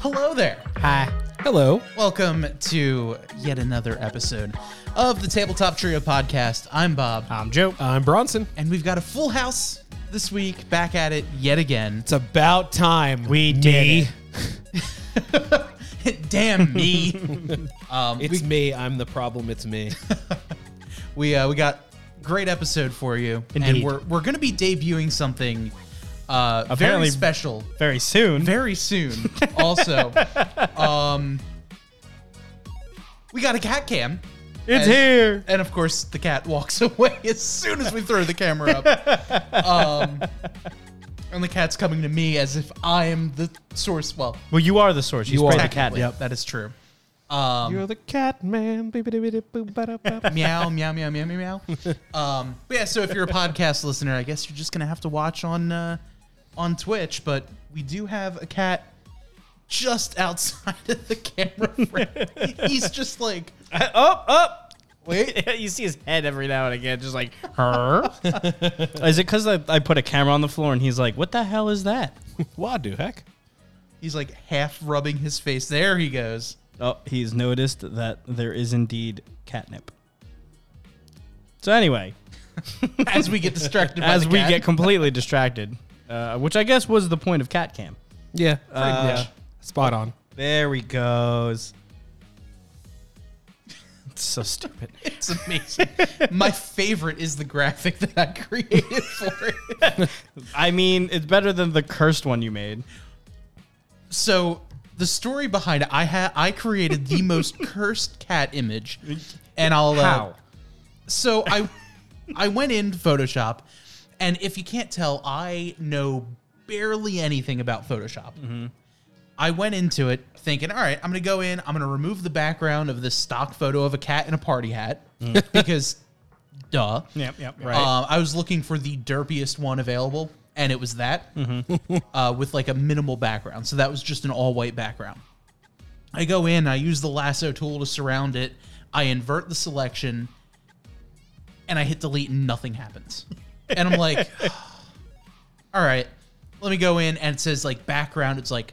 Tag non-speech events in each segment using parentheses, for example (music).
Hello there. Hi. Hello. Welcome to yet another episode of the Tabletop Trio podcast. I'm Bob, I'm Joe. I'm Bronson. and we've got a full house this week, back at it yet again. It's about time. We did (laughs) Damn me. (laughs) um, It's me. I'm the problem. It's me. (laughs) we uh, we got great episode for you, and Indeed. we're we're gonna be debuting something uh, very Apparently- special very soon. very soon. (laughs) also, um, we got a cat cam. it's and- here. And of course, the cat walks (laughs) away as soon as we throw the camera up. Um, and the cat's coming to me as if I am the source. Well, Well, you are the source. You, You are. the cat. technically, that is true. Um, You're the cat man. Meow, meow, meow, meow, meow, meow. (laughs) Um, but yeah, so if you're a podcast listener, I guess you're just gonna have to watch on uh, on Twitch. But we do have a cat just outside of the camera (laughs) frame. He's just like, uh, up, up. wait, (laughs) you see his head every now and again, just like her. (laughs) is it because I, I put a camera on the floor and he's like, "What the hell is that?" What do heck? he's like half rubbing his face. There he goes. Oh, he's noticed that there is indeed catnip. So anyway, As we get distracted, by as the we cat. get completely distracted, uh, which I guess was the point of cat cam. Yeah. Uh, yeah. Spot on. There he goes. It's so stupid. (laughs) It's amazing. My favorite is the graphic that I created for it. (laughs) I mean, it's better than the cursed one you made. So the story behind it, I had I created the most (laughs) cursed cat image, and I'll uh, How? So I I went in Photoshop, and if you can't tell, I know barely anything about Photoshop. I went into it thinking, all right, I'm gonna go in, I'm gonna remove the background of this stock photo of a cat in a party hat because, (laughs) duh. Yep, yep, Uh, I was looking for the derpiest one available, and it was that uh, with like a minimal background. So that was just an all white background. I go in, I use the lasso tool to surround it, I invert the selection, and I hit delete, and nothing happens. And I'm like, (sighs) all right, let me go in, and it says like background, it's like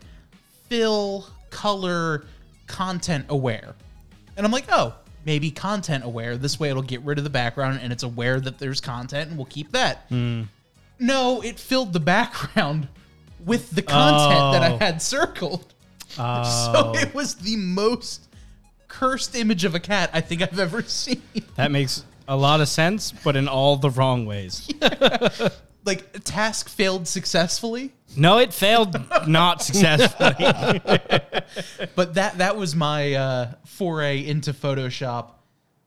fill, color, content aware. And I'm like, oh, maybe content aware. This way it'll get rid of the background and it's aware that there's content and we'll keep that. Hmm. No, it filled the background with the content that I Oh. had circled. Oh, So it was the most cursed image of a cat I think I've ever (laughs) seen. that makes a lot of sense, but in all the wrong ways. (laughs) Like, task failed successfully, No, it failed not successfully. (laughs) but that that was my uh, foray into Photoshop.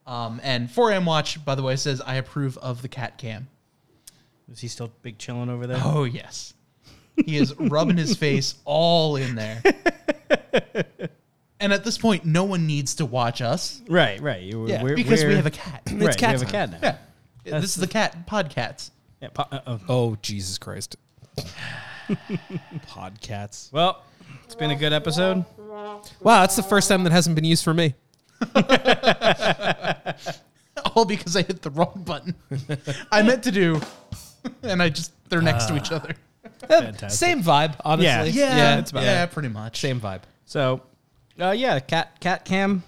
Um, and 4am Watch, by the way, says I approve of the cat cam. Is he still big chilling over there? Oh yes, he is rubbing his face all in there. (laughs) And at this point, no one needs to watch us Right, right. You, Yeah, we're, because we we're- have a cat. (clears throat) right, we cat have a time. cat now. Yeah, this is the cat podcats. Yeah, po- uh, oh. Oh, Jesus Christ. (laughs) Podcats. Well, it's been a good episode. Wow, that's the first time that hasn't been used for me. (laughs) All because I hit the wrong button. (laughs) I meant to do, and I just they're next to each other. Fantastic. Same vibe, honestly. Yeah. yeah, it's about yeah, pretty much. Same vibe. So, uh, yeah, cat cat cam.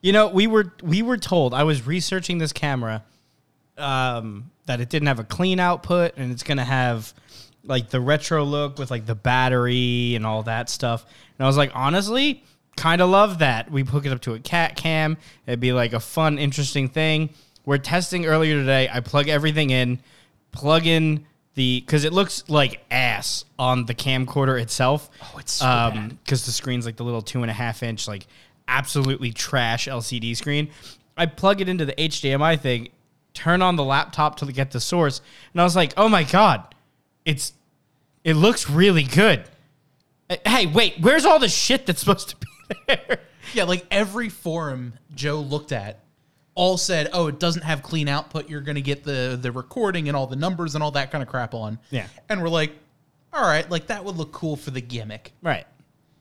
You know, we were we were told. I was researching this camera um, that it didn't have a clean output, and it's gonna have like the retro look with like the battery and all that stuff. And I was like, honestly, kind of love that. We hook it up to a cat cam. It'd be like a fun, interesting thing. We're testing earlier today. I plug everything in, plug in the because it looks like ass on the camcorder itself. Oh, it's so bad. because the screen's like the little two and a half inch, like absolutely trash LCD screen. I plug it into the HDMI thing, turn on the laptop to get the source, and I was like, oh my god, it's it looks really good. Uh, Hey, wait, where's all the shit that's supposed to be (laughs) there? Yeah, like every forum Joe looked at all said, "Oh, it doesn't have clean output. You're going to get the the recording and all the numbers and all that kind of crap on." Yeah. And we're like, "All right, like that would look cool for the gimmick." Right.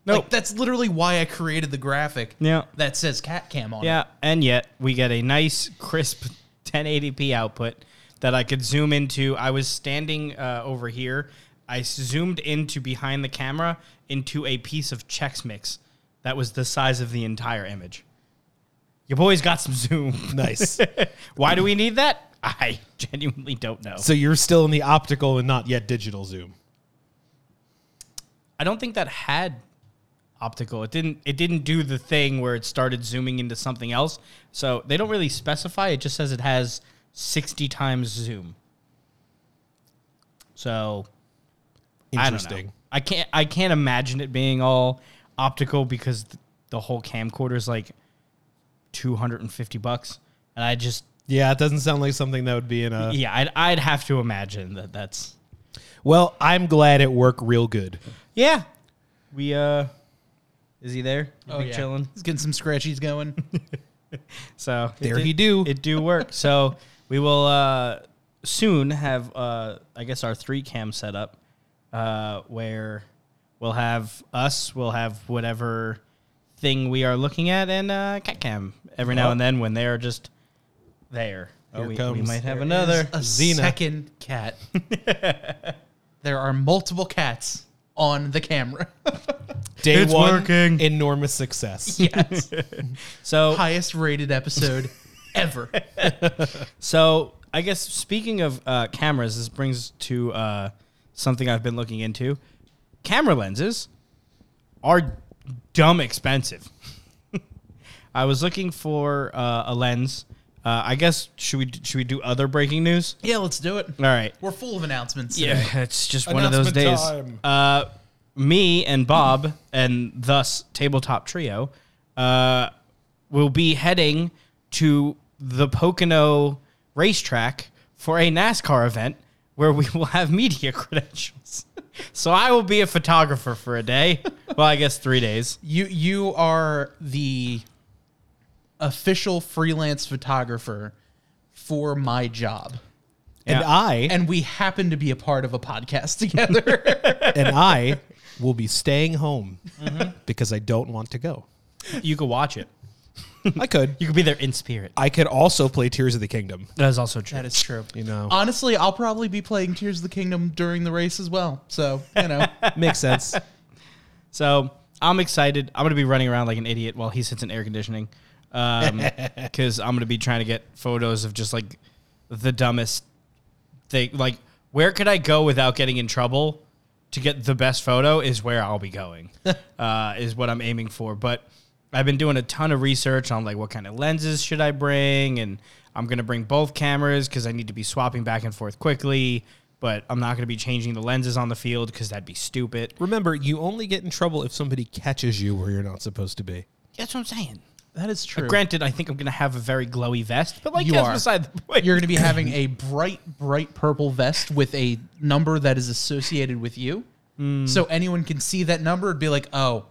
No. Like that's literally why I created the graphic Yeah. that says cat cam on it. Yeah, and yet we get a nice crisp (laughs) 1080p output that I could zoom into. I was standing uh, over here I zoomed into behind the camera into a piece of Chex Mix that was the size of the entire image. Your boy's got some zoom. (laughs) Nice. (laughs) Why do we need that? I genuinely don't know. so you're still in the optical and not yet digital zoom. I don't think that had optical. It didn't it didn't do the thing where it started zooming into something else. So they don't really specify. It just says it has 60 times zoom. So I don't know. Interesting. I can't I can't imagine it being all optical because the whole camcorder is like 250 bucks and I just Yeah, it doesn't sound like something that would be in a. yeah, I'd, I'd have to imagine that that's Well, I'm glad it worked real good. Yeah. We uh is he there? Oh, Big yeah. chilling. He's getting some scratchies going. (laughs) So There did- he do. It do work. (laughs) so we will uh soon have uh I guess our three cam set up uh where we'll have us, we'll have whatever thing we are looking at and uh cat cam every now Oh. and then when they're just there. oh, we, we might have There another. a Xena. second cat. (laughs) there are multiple cats on the camera. Day It's one, working. enormous success. (laughs) yes. So Highest rated episode (laughs) ever. So I guess speaking of uh, cameras, this brings to uh, something I've been looking into. Camera lenses are dumb expensive. (laughs) I was looking for uh, a lens. Uh, I guess should we should we do other breaking news? Yeah, let's do it. All right. We're full of announcements. Yeah, today. (laughs) it's just one of those days. Announcement Uh, me and Bob, and thus Tabletop Trio, uh, will be heading to the Pocono racetrack for a NASCAR event where we will have media (laughs) credentials. So I will be a photographer for a day. Well, I guess three days. You you are the official freelance photographer for my job. And Yeah. I And we happen to be a part of a podcast (laughs) together. (laughs) and I will be staying home Mm-hmm. because I don't want to go. You could watch it. I could. You could be there in spirit. I could also play Tears of the Kingdom. That is also true. that is true. You know, Honestly, I'll probably be playing Tears of the Kingdom during the race as well. So, you know. (laughs) makes sense. So I'm excited. I'm gonna be running around like an idiot while he sits in air conditioning, (laughs) because I'm gonna be trying to get photos of just like the dumbest thing. Like, where could I go without getting in trouble to get the best photo? Is where I'll be going. (laughs) uh, is what I'm aiming for. But I've been doing a ton of research on like what kind of lenses should I bring, and I'm gonna bring both cameras because I need to be swapping back and forth quickly. But I'm not gonna be changing the lenses on the field because that'd be stupid. Remember, you only get in trouble if somebody catches you where you're not supposed to be. That's what I'm saying. That is true. Granted, I think I'm gonna have a very glowy vest, but like You that's are. beside the point. You're going to be having a bright, bright purple vest with a number that is associated with you. Hmm. So anyone can see that number and be like, oh,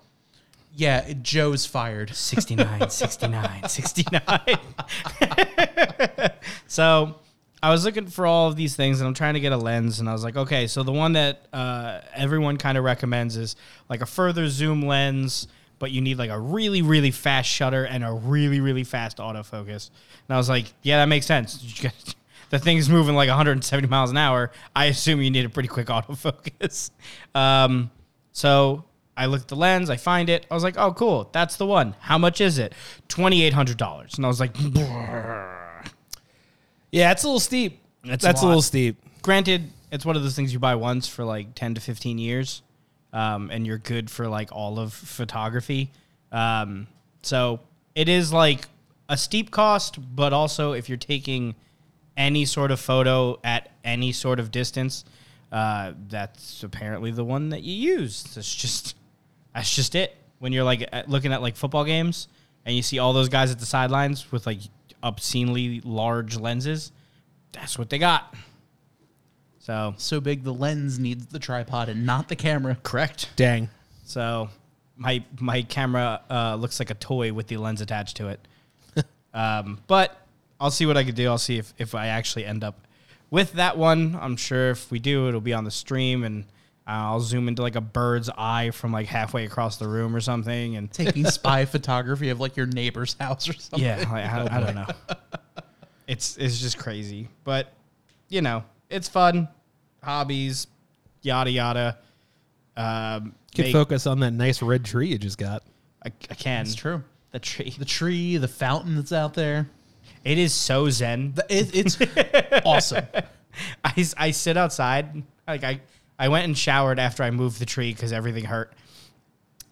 yeah, Joe's fired. 69, (laughs) 69, 69. (laughs) so I was looking for all of these things and I'm trying to get a lens. And I was like, okay, so the one that uh, everyone kind of recommends is like a further zoom lens, but you need like a really, really fast shutter and a really, really fast autofocus. And I was like, yeah, that makes sense. (laughs) The thing's moving like 170 miles an hour. I assume you need a pretty quick autofocus. Um, so I look at the lens, I find it. I was like, oh, cool. That's the one. How much is it? $2,800. And I was like, Yeah, it's a little steep. It's That's a, lot. little steep. granted, it's one of those things you buy once for like 10 to 15 years, um, and you're good for like all of photography. Um, so it is like a steep cost, but also if you're taking any sort of photo at any sort of distance, uh, that's apparently the one that you use. That's just that's just it. When you're like at- looking at like football games and you see all those guys at the sidelines with like obscenely large lenses, that's what they got. So So big the lens needs the tripod and not the camera. correct. Dang. So my my camera uh, looks like a toy with the lens attached to it. (laughs) um, but I'll see what I can do. I'll see if, if I actually end up with that one. I'm sure if we do, it'll be on the stream and I'll zoom into like a bird's eye from like halfway across the room or something. And Taking (laughs) spy photography of like your neighbor's house or something. yeah, like, I, I don't (laughs) know. It's it's just crazy, but you know, it's fun. Hobbies, yada yada. Um, Could make- focus on that nice red tree you just got. I, I can. It's true. The tree. The tree, the fountain that's out there. It is so zen. The- it- it's (laughs) awesome. I, I sit outside. Like I, I went and showered after I moved the tree because everything hurt.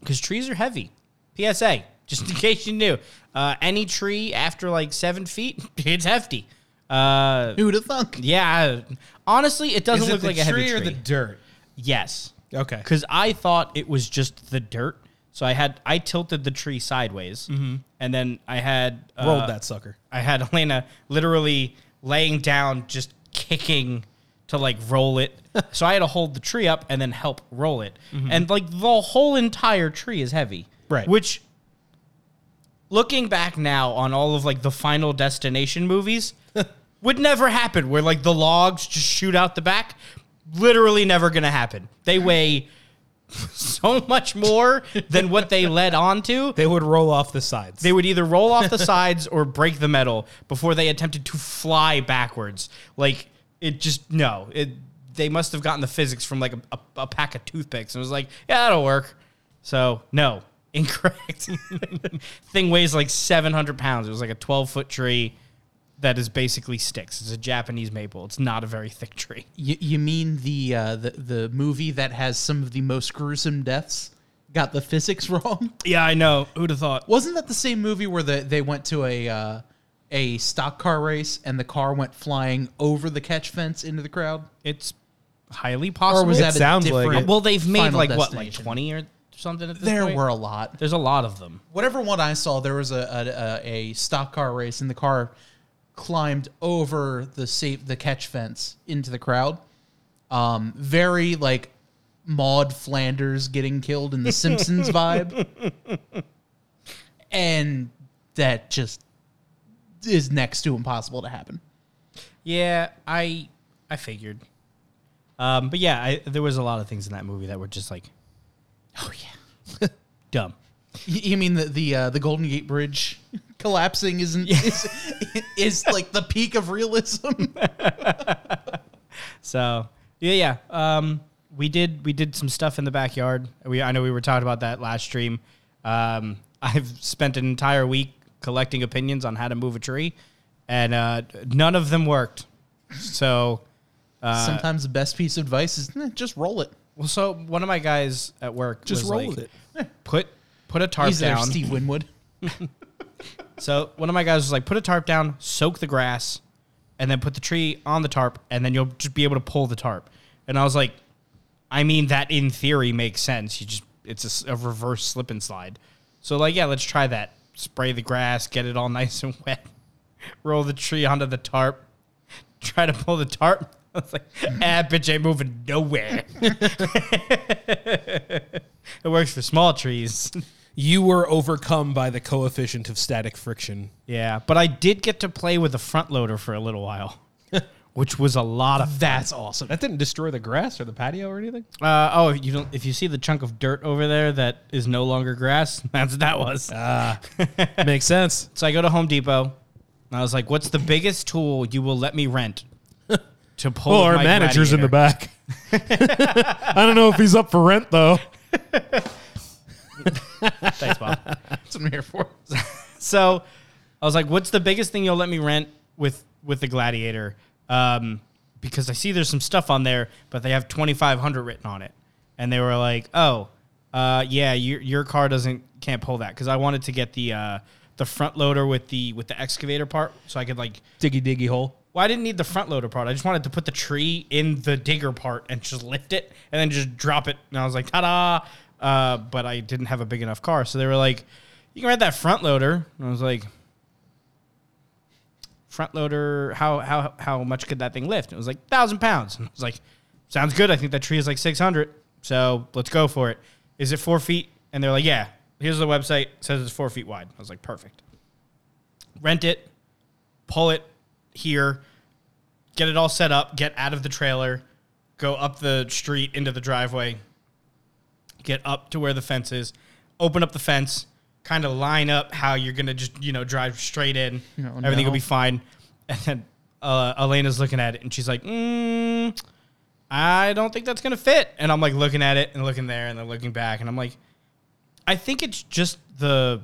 Because trees are heavy. PSA, just in (laughs) case you knew. Uh, any tree after like seven feet, (laughs) it's hefty. Uh, Who'd have thunk? yeah. Honestly, it doesn't Is it look the like a heavy tree tree. or the dirt? yes, Okay. because I thought it was just the dirt. So I had I tilted the tree sideways, and then I had uh, Rolled that sucker. I had Elena literally laying down, just kicking to like roll it. (laughs) so I had to hold the tree up and then help roll it. Mm-hmm. And like the whole entire tree is heavy. Right. Which, looking back now on all of like the Final Destination movies, (laughs) would never happen where like the logs just shoot out the back. Literally never gonna happen. They weigh so much more than what they (laughs) led onto. They would roll off the sides. They would either roll off the sides or break the metal before they attempted to fly backwards. Like it just no. It they must have gotten the physics from like a, a, a pack of toothpicks and was like, yeah, that'll work. So no, (laughs) incorrect. (laughs) Thing weighs like seven hundred pounds. It was like a twelve foot tree that is basically sticks. It's a Japanese maple. It's not a very thick tree. You, you mean the, uh, the the movie that has some of the most gruesome deaths? Got the physics (laughs) wrong? Yeah, I know. Who'd have thought? Wasn't that the same movie where the, they went to a uh, a stock car race and the car went flying over the catch fence into the crowd? It's highly possible. Or was It that a sounds like it. well, they've made Final like what, like Destination? twenty or something at this There point? were a lot. There's a lot of them. Whatever one I saw, there was a, a, a, a stock car race, and the car climbed over the safe the catch fence into the crowd. Um, very like Maud Flanders getting killed in the Simpsons (laughs) vibe, and that just is next to impossible to happen. Yeah, I I figured. Um, but yeah, I, there was a lot of things in that movie that were just like, Oh yeah. (laughs) dumb. You mean the the uh, the Golden Gate Bridge (laughs) collapsing isn't is, is like the peak of realism? (laughs) So yeah, yeah. Um, we did we did some stuff in the backyard. We I know we were talking about that last stream. Um, I've spent an entire week collecting opinions on how to move a tree, and uh, none of them worked. So uh, Sometimes the best piece of advice is eh, just roll it. well, so one of my guys at work just was roll like, with it. Put put a tarp He's there, down. Steve Winwood. (laughs) So one of my guys was like, put a tarp down, soak the grass, and then put the tree on the tarp, and then you'll just be able to pull the tarp. And I was like, I mean, that in theory makes sense. You just it's a s- a, reverse slip and slide. So like, yeah, let's try that. Spray the grass, get it all (laughs) nice and wet. Roll the tree onto the tarp. Try to pull the tarp. (laughs) I was like, ah, bitch, ain't moving nowhere. (laughs) it works for small trees. You were overcome by the coefficient of static friction. Yeah, but I did get to play with the front loader for a little while, which was a lot of. That's awesome. That didn't destroy the grass or the patio or anything. Uh, oh, if you don't, if you see the chunk of dirt over there that is no longer grass, (laughs) that's what that was. Ah, (laughs) makes sense. So I go to Home Depot, and I was like, "What's the biggest tool you will let me rent (laughs) to pull?" Well, our my manager's in the Gladiator?" back. I don't know if he's up for rent though. Thanks, Bob. That's what I'm here for. so I was like, "What's the biggest thing you'll let me rent with with the Gladiator?" Um, because I see there's some stuff on there, but they have 2500 written on it, and they were like, "Oh, uh, yeah, your your car doesn't can't pull that." Because I wanted to get the uh, the front loader with the with the excavator part, so I could like. Diggy diggy hole. Well, I didn't need the front loader part. I just wanted to put the tree in the digger part and just lift it and then just drop it. And I was like, ta-da! Uh, but I didn't have a big enough car, so they were like, "You can rent that front loader." And I was like, "Front loader? How how how much could that thing lift?" And it was like thousand pounds. And I was like, "Sounds good. I think that tree is like six hundred. So let's go for it. Is it four feet?" And they're like, "Yeah." Here's the website. It says it's four feet wide. I was like, "Perfect." Rent it, pull it here, get it all set up, get out of the trailer, go up the street into the driveway, get up to where the fence is, open up the fence, kind of line up how you're gonna just you know drive straight in. Oh, Everything no. will be fine. And then uh, Elena's looking at it and she's like, mm, I don't think that's gonna fit. And I'm like looking at it and looking there and then looking back and I'm like, I think it's just the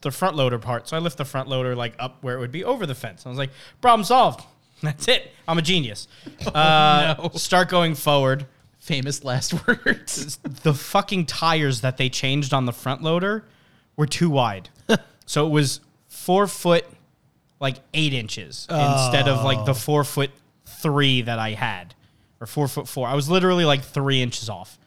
the front loader part. So I lift the front loader like up where it would be over the fence. I was like, problem solved. (laughs) That's it. I'm a genius. (laughs) Uh, no. Start going forward. Famous last (laughs) words. The fucking tires that they changed on the front loader were too wide. (laughs) so it was four foot, like eight inches instead of like the four foot three that I had, or four foot four. I was literally like three inches off.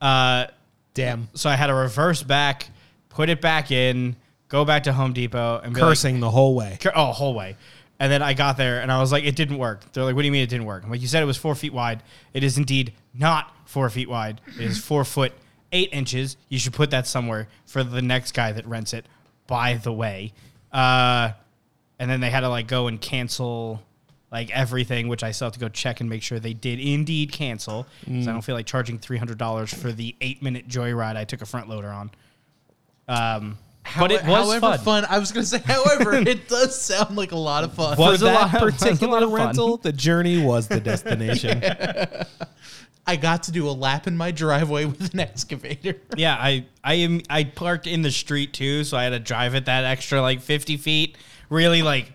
Uh, Damn. so I had to reverse back, put it back in, go back to Home Depot, and be like, Cursing the whole way. Cur- Oh, whole way. And then I got there and I was like, it didn't work. They're like, what do you mean it didn't work? I'm like, you said it was four feet wide. It is indeed not four feet wide. It is four foot eight inches. You should put that somewhere for the next guy that rents it, by the way. Uh, and then they had to like go and cancel like everything, which I still have to go check and make sure they did indeed cancel. Because I don't feel like charging $300 for the eight minute joyride I took a front loader on. Um, but it was however fun. fun. I was gonna say, however, (laughs) it does sound like a lot of fun. Was For a that lot- (laughs) was a particular lot of fun. rental, the journey was the destination. (laughs) I got to do a lap in my driveway (laughs) with an excavator. Yeah, I I am I parked in the street too, so I had to drive it that extra like fifty feet. Really like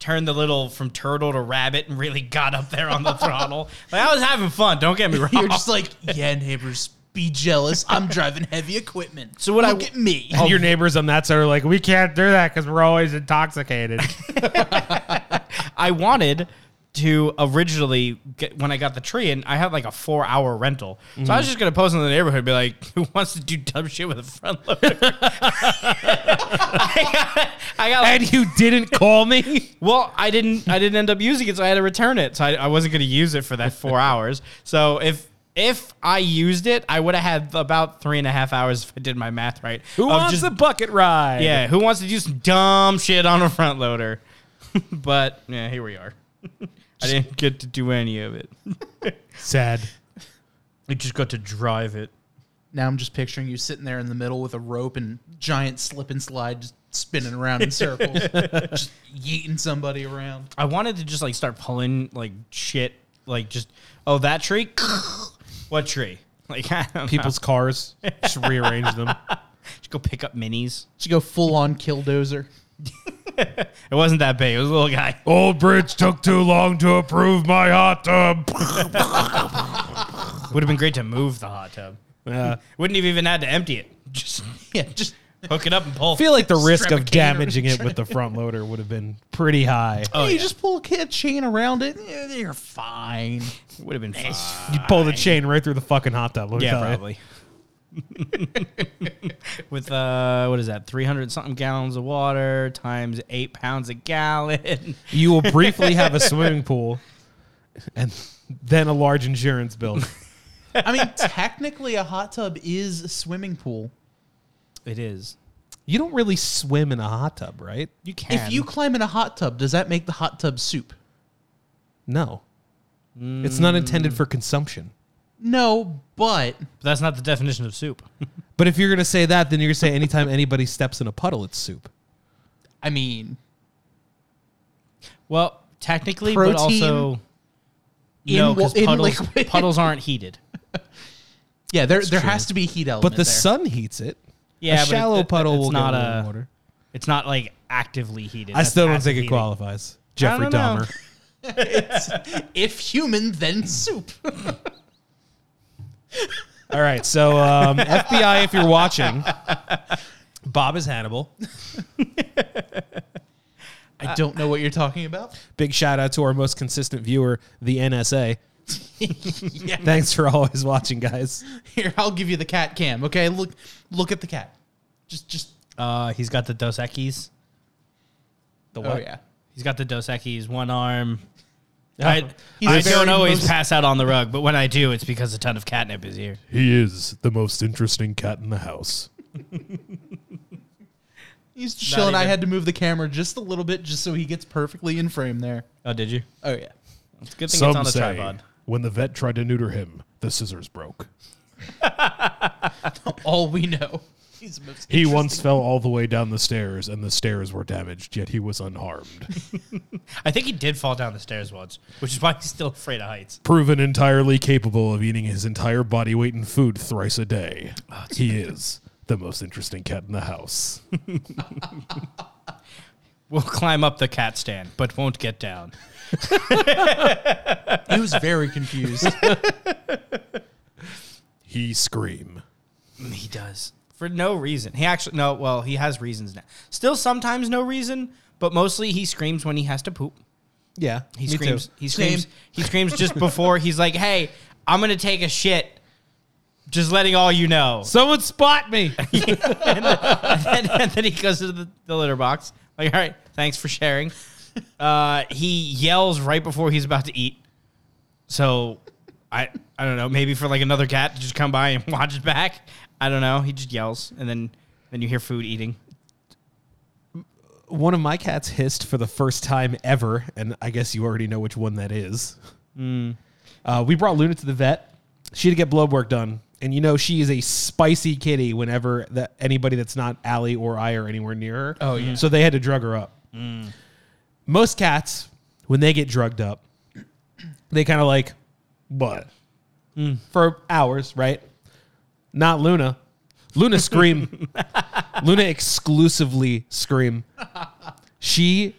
turned the little from turtle to rabbit and really got up there on the (laughs) throttle. Like I was having fun. Don't get me (laughs) wrong. You're just like, yeah, neighbors, be jealous. I'm driving heavy equipment. So what I- look at me. And your neighbors on that side are like, we can't do that because we're always intoxicated. I wanted to originally get when I got the tree and I had like a four hour rental. So I was mm-hmm. just gonna post in the neighborhood and be like, (laughs) who wants to do dumb shit with a front loader? (laughs) I got, I got like, and you didn't call me? (laughs) Well, I didn't. I didn't end up using it, so I had to return it. So I, I wasn't going to use it for that four hours. So if if I used it, I would have had about three and a half hours if I did my math right. Who wants just- a bucket ride? Yeah, who wants to do some dumb shit on a front loader? but yeah, here we are. I didn't get to do any of it. (laughs) Sad. I just got to drive it. Now I'm just picturing you sitting there in the middle with a rope and giant slip and slide, just spinning around in circles, (laughs) just yeeting somebody around. I wanted to just like start pulling like shit, like just oh that tree, (laughs) what tree? Like I don't know. People's cars. Just rearrange them. just go pick up minis. Just go full on killdozer. (laughs) It wasn't that big. It was a little guy. Old bridge took too long to approve my hot tub. Would have been great to move the hot tub. Yeah. Wouldn't have even had to empty it. Just (laughs) Yeah, just hook it up and pull. I feel like the risk Strap a of cane around damaging it with the front loader would have been pretty high. Oh, you yeah. just pull a chain around it. yeah, You're fine. would have been fine. You pull the chain right through the fucking hot tub. let me Yeah, tell you. probably. (laughs) With uh, what is that? Three hundred something gallons of water times eight pounds a gallon. (laughs) You will briefly have a (laughs) swimming pool and then a large insurance bill. I mean, technically, a hot tub is a swimming pool. It is. You don't really swim in a hot tub, right? You can. If you climb in a hot tub, does that make the hot tub soup? No. It's not intended for consumption. No, but But that's not the definition of soup. (laughs) But if you're going to say that, then you're going to say anytime anybody steps in a puddle, it's soup. I mean, Well, technically, Protein but also in no, wa- because in puddles, liquid. puddles aren't heated. (laughs) yeah, there there true. has to be heat element. But the there. sun heats it. Yeah, a but shallow it- puddle it's will not get a- water. It's not like actively heated. I That's still don't passive think it heating. qualifies. Jeffrey don't know. Dahmer. (laughs) if human, then soup. All right, so um, FBI, if you're watching, Bob is Hannibal. I don't know what you're talking about. Big shout out to our most consistent viewer, the NSA. (laughs) yeah. Thanks for always watching, guys. Here, I'll give you the cat cam. Okay, look look at the cat. Just just Uh, he's got the Dos Equis. The oh yeah. He's got the Dos Equis, one arm. Yeah. I, I don't always most- pass out on the rug, but when I do, it's because a ton of catnip is here. He is the most interesting cat in the house. (laughs) He's just chilling. I even- had to move the camera just a little bit just so he gets perfectly in frame there. Oh, did you? Oh yeah. It's a good thing it's on the tripod. when the vet tried to neuter him, the scissors broke. (laughs) All we know. He's the most He once fell all the way down the stairs, and the stairs were damaged, yet he was unharmed. (laughs) I think he did fall down the stairs once, which is why he's still afraid of heights. Proven entirely capable of eating his entire body weight in food thrice a day. Oh, he is the most interesting cat in the house. (laughs) We'll climb up the cat stand, but won't get down. (laughs) He was very confused. He scream. He does for no reason. He actually no. Well, he has reasons now. Still, sometimes no reason, but mostly he screams when he has to poop. Yeah, He screams. too. He screams. Same. He screams just before he's like, "Hey, I'm gonna take a shit." Just letting all you know. (laughs) Someone spot me. (laughs) and, then, and then he goes to the, the litter box. Like, all right, thanks for sharing. Uh, he yells right before he's about to eat. So, I I don't know. Maybe for like another cat to just come by and (laughs) watch it back. I don't know. He just yells, and then then you hear food eating. one of my cats hissed for the first time ever, and I guess you already know which one that is. Hmm. Uh, we brought Luna to the vet. She had to get blood work done, and you know she is a spicy kitty. Whenever that anybody that's not Allie or I are anywhere near her. Oh, yeah. So they had to drug her up. Hmm. Most cats, when they get drugged up, they kind of like what hmm. for hours, right? Not Luna. Luna scream. (laughs) Luna exclusively scream. She,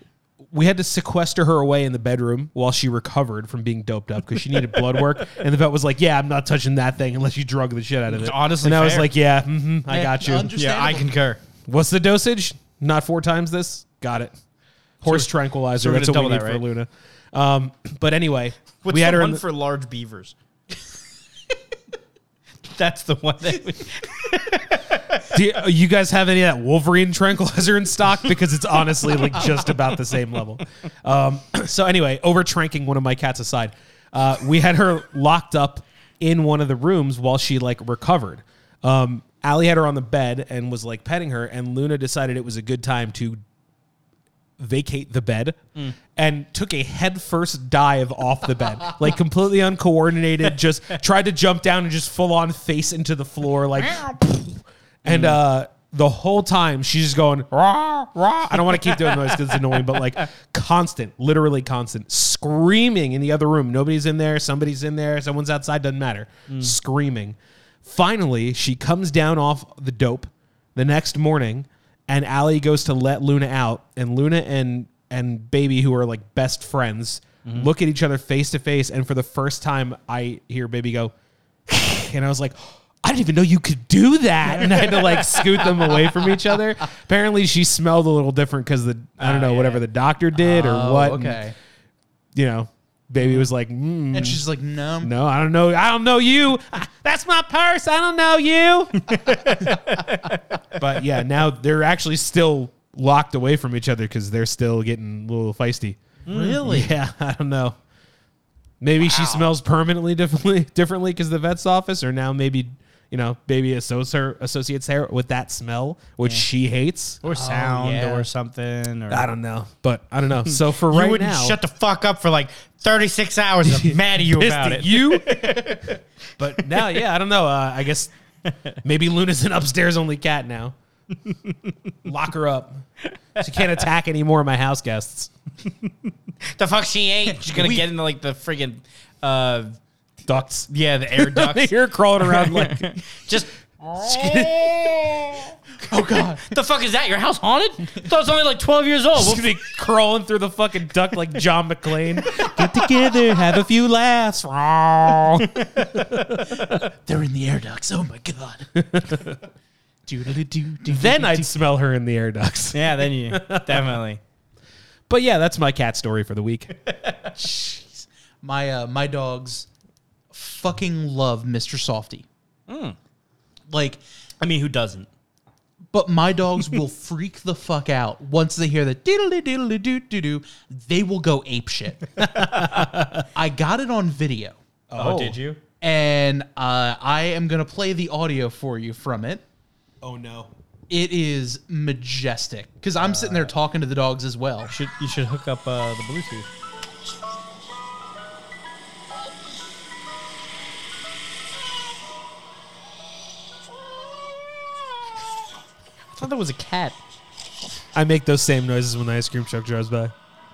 we had to sequester her away in the bedroom while she recovered from being doped up because she needed blood work. And the vet was like, "Yeah, I'm not touching that thing unless you drug the shit out of it." honestly and I was fair. like, "Yeah, hmm I got you." Yeah, I concur. What's the dosage? Not four times this. Got it. Horse tranquilizer. so we're That's what gonna we need double that, for right? Luna. Um, but anyway, What's we had the her in one the- for large beavers? (laughs) That's the one that. We, Do you, uh, you guys have any of that Wolverine tranquilizer in stock? Because it's honestly like just about the same level. Um, (clears throat) so anyway, over tranking one of my cats aside, uh, we had her locked up in one of the rooms while she like recovered. Um, Allie had her on the bed and was like petting her, and Luna decided it was a good time to vacate the bed mm. and took a headfirst dive off the bed, like (laughs) completely uncoordinated. Just tried to jump down and just full on face into the floor, like. (laughs) And mm. uh, the whole time she's just going rah rah. I don't want to keep doing noise because it's annoying, but like constant, literally constant, screaming in the other room. Nobody's in there. Somebody's in there. Someone's outside. Doesn't matter. Mm. Screaming. Finally, she comes down off the dope the next morning, and Allie goes to let Luna out, and Luna and and Baby, who are like best friends, mm-hmm. look at each other face to face, and for the first time, I hear Baby go, (sighs) and I was like. I didn't even know you could do that, and I had to like (laughs) scoot them away from each other. Apparently, she smelled a little different because the I ah, don't know yeah. whatever the doctor did or Oh, what. and, you know, baby was like, mm, And she's like, no. no, I don't know. I don't know you. That's my purse. I don't know you. (laughs) but yeah, now they're actually still locked away from each other because they're still getting a little feisty. Really? (laughs) Yeah, I don't know. Maybe she smells permanently differently differently because the vet's office, or now maybe you know, baby associ- associates her with that smell, which she hates. or sound yeah. or something. Or I don't know, but I don't know. (laughs) So for you right wouldn't now, shut the fuck up for like 36 hours. I'm (laughs) mad at you about it. you. (laughs) but now, yeah, I don't know. Uh, I guess maybe Luna's an upstairs only cat now. Lock her up. She can't attack any more of my house guests. The fuck she ain't. She's gonna We- get into like the friggin' uh Ducts. yeah, the air (laughs) ducts. You're crawling around like (laughs) Just (laughs) Oh god. What the fuck is that? Your house haunted? I thought it was only like 12 years old. Well, be crawling through the fucking duct like John McClane. Get together, have a few laughs. They're in the air ducts. Oh my god. Then. I'd smell her in the air ducts. yeah, then you definitely. But yeah, that's my cat story for the week. Jeez. My uh, my dogs fucking love Mr. Softee. Like, I mean, who doesn't? but my dogs will (laughs) freak the fuck out once they hear the diddly diddly doo doo doo. They will go ape shit. (laughs) I got it on video, Oh, did you? and uh, I am gonna play the audio for you from it. Oh no. It is majestic because I'm sitting there talking to the dogs as well. Should you should hook up uh, the Bluetooth? Thought that was a cat. I make those same noises when the ice cream truck drives by.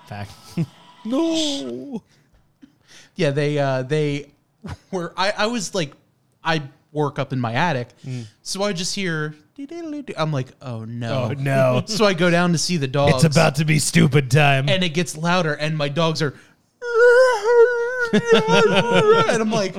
Fact. (laughs) No. Yeah, they uh they were I I was like I work up in my attic. So I just hear I'm like, "Oh no." Oh no. (laughs) So I go down to see the dogs. it's about to be stupid time. and it gets louder and my dogs are (laughs) and I'm like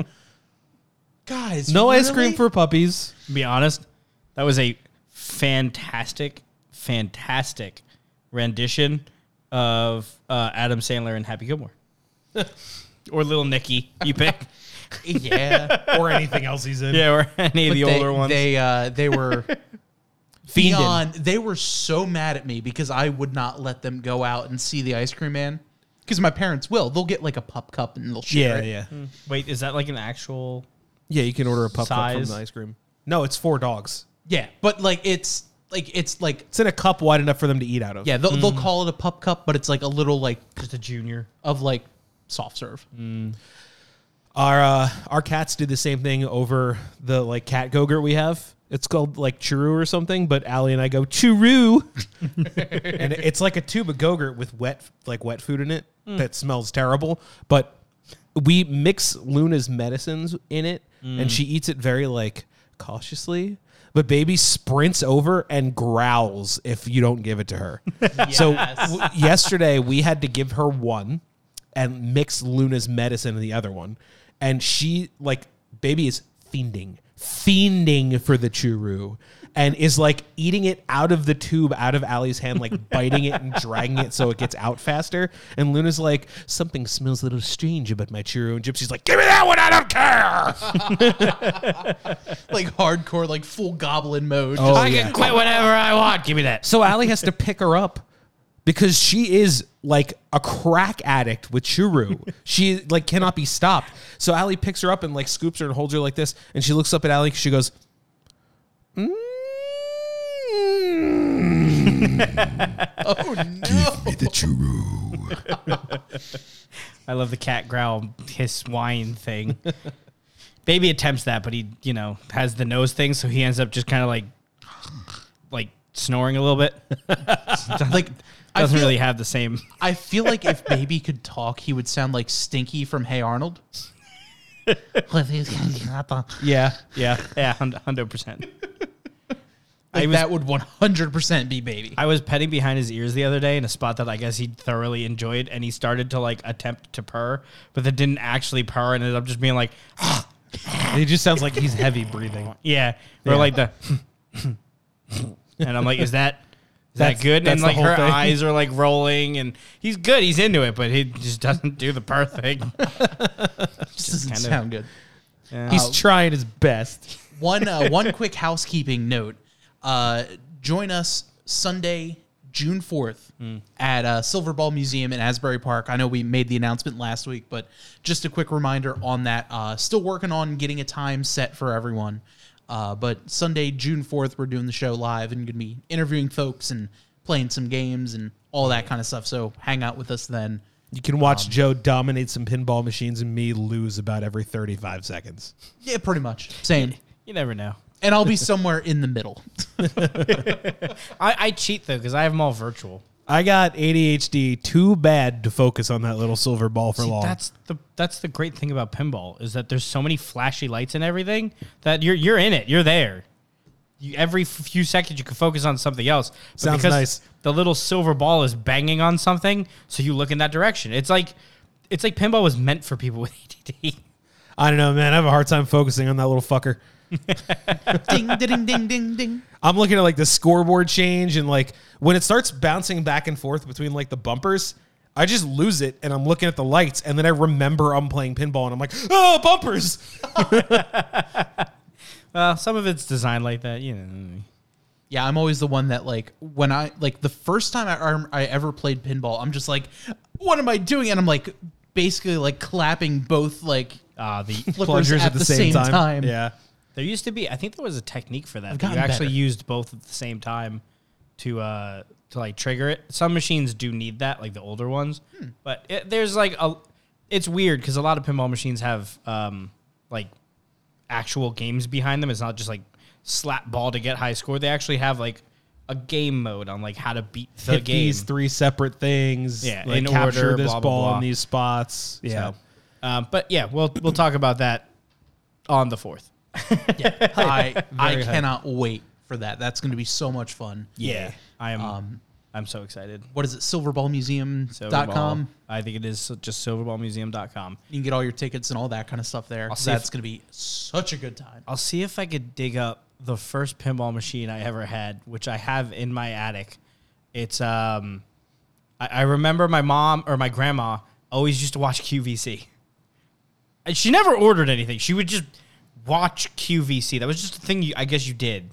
guys no ice cream for puppies. To be honest, that was a fantastic, fantastic rendition of uh, Adam Sandler and Happy Gilmore. (laughs) or Little Nicky, you pick. (laughs) yeah or anything else he's in. (laughs) yeah, or any of the they, older ones. they uh they were beyond they were so mad at me because I would not let them go out and see the ice cream man because my parents will they'll get like a pup cup and they'll share Yeah, it. yeah. Wait, is that like an actual? Yeah, you can order a pup cup from the ice cream. No, it's four dogs. Yeah but like it's like it's like It's in a cup wide enough for them to eat out of. yeah they'll, they'll mm. call it a pup cup but it's like a little like Just a junior. of like soft serve mm. Our uh, our cats do the same thing over the like cat gogurt we have. It's called like churu or something, but Allie and I go churu, (laughs) and it's like a tube of gogurt with wet like wet food in it mm. that smells terrible. But we mix Luna's medicines in it, and she eats it very like cautiously. But baby sprints over and growls if you don't give it to her. (laughs) So w- yesterday we had to give her one and mix Luna's medicine in the other one. And she like baby is fiending, fiending for the churu and is like eating it out of the tube out of Allie's hand, like biting it and (laughs) dragging it so it gets out faster. And Luna's like, something smells a little strange about my churu. And Gypsy's like, give me that one, I don't care. (laughs) like hardcore like full goblin mode Oh, I yeah. can quit whenever I want. Give me that. So Allie has to pick her up because she is like a crack addict with churu. she like cannot be stopped. So Allie picks her up and like scoops her and holds her like this, and she looks up at Allie. She goes, "Mm." Mm. (laughs) oh no Give "Me the churu." (laughs) I love the cat growl hiss whine thing. Baby attempts that, but he, you know, has the nose thing, so he ends up just kind of like, like snoring a little bit. (laughs) like I Doesn't feel, really have the same. I feel like if baby could talk he would sound like Stinky from Hey Arnold Yeah, Yeah, yeah, hundred percent. Like I was- that would 100% be baby. I was petting behind his ears the other day in a spot that I guess he thoroughly enjoyed, and he started to like attempt to purr, but then didn't actually purr, and ended up just being like, (laughs) it just sounds like he's heavy breathing. (laughs) yeah, or Yeah. like the, (laughs) and I'm like, is that is That's- that good? And the like whole her thing. eyes are like rolling, and he's good, he's into it, but he just doesn't do the purr thing. just doesn't kind of- sound good. Yeah. He's trying his best. One uh, one quick housekeeping note. Uh, join us Sunday, June 4th at uh, Silverball Museum in Asbury Park. I know we made the announcement last week, but just a quick reminder on that. Uh, still working on getting a time set for everyone. Uh, but Sunday, June 4th, we're doing the show live and going to be interviewing folks and playing some games and all that kind of stuff. So hang out with us then. You can watch Joe dominate some pinball machines and me lose about every 35 seconds. Yeah, pretty much. Same. (laughs) you never know. And I'll be somewhere in the middle. (laughs) I, I cheat though because I have them all virtual. I got ADHD too bad to focus on that little silver ball for See, long. That's the that's the great thing about pinball is that there's so many flashy lights and everything that you're you're in it. You're there. You, every few seconds you can focus on something else. But Sounds because nice. The little silver ball is banging on something, so you look in that direction. It's like it's like pinball was meant for people with (laughs) ADD. I don't know, man. I have a hard time focusing on that little fucker. Ding, ding, ding, ding, ding. I'm looking at like the scoreboard change and like when it starts bouncing back and forth between like the bumpers, I just lose it and I'm looking at the lights and then I remember I'm playing pinball and I'm like, oh, bumpers. (laughs) well, some of it's designed like that, you know. Yeah, I'm always the one that like when I like the first time I, I ever played pinball, I'm just like, what am I doing? And I'm like basically like clapping both like Uh, the (laughs) flippers Plungers at, the, same, time. Yeah. There used to be, I think there was a technique for that. that gotten you actually better. used both at the same time to uh to like trigger it. Some machines do need that, like the older ones. Hmm. But it, there's like a, it's weird because a lot of pinball machines have um like actual games behind them. It's not just like slap ball to get high score. They actually have like a game mode on like how to beat the Hit game. these three separate things. Yeah, like in capture order, this blah, blah, ball blah. in these spots. Yeah. So, um, but yeah, we'll we'll talk about that on the fourth. (laughs) (laughs) I I Very hyped. cannot wait for that. That's going to be so much fun. Yeah, I am. Um, I'm so excited. what is it? Silverballmuseum.com. Silverball. I think it is just silverballmuseum.com. You can get all your tickets and all that kind of stuff there. I'll see that's going to be such a good time. I'll see if I could dig up the first pinball machine I ever had, which I have in my attic. It's um, I, I remember my mom or my grandma always used to watch QVC. And she never ordered anything. She would just watch QVC. That was just a thing you, I guess you did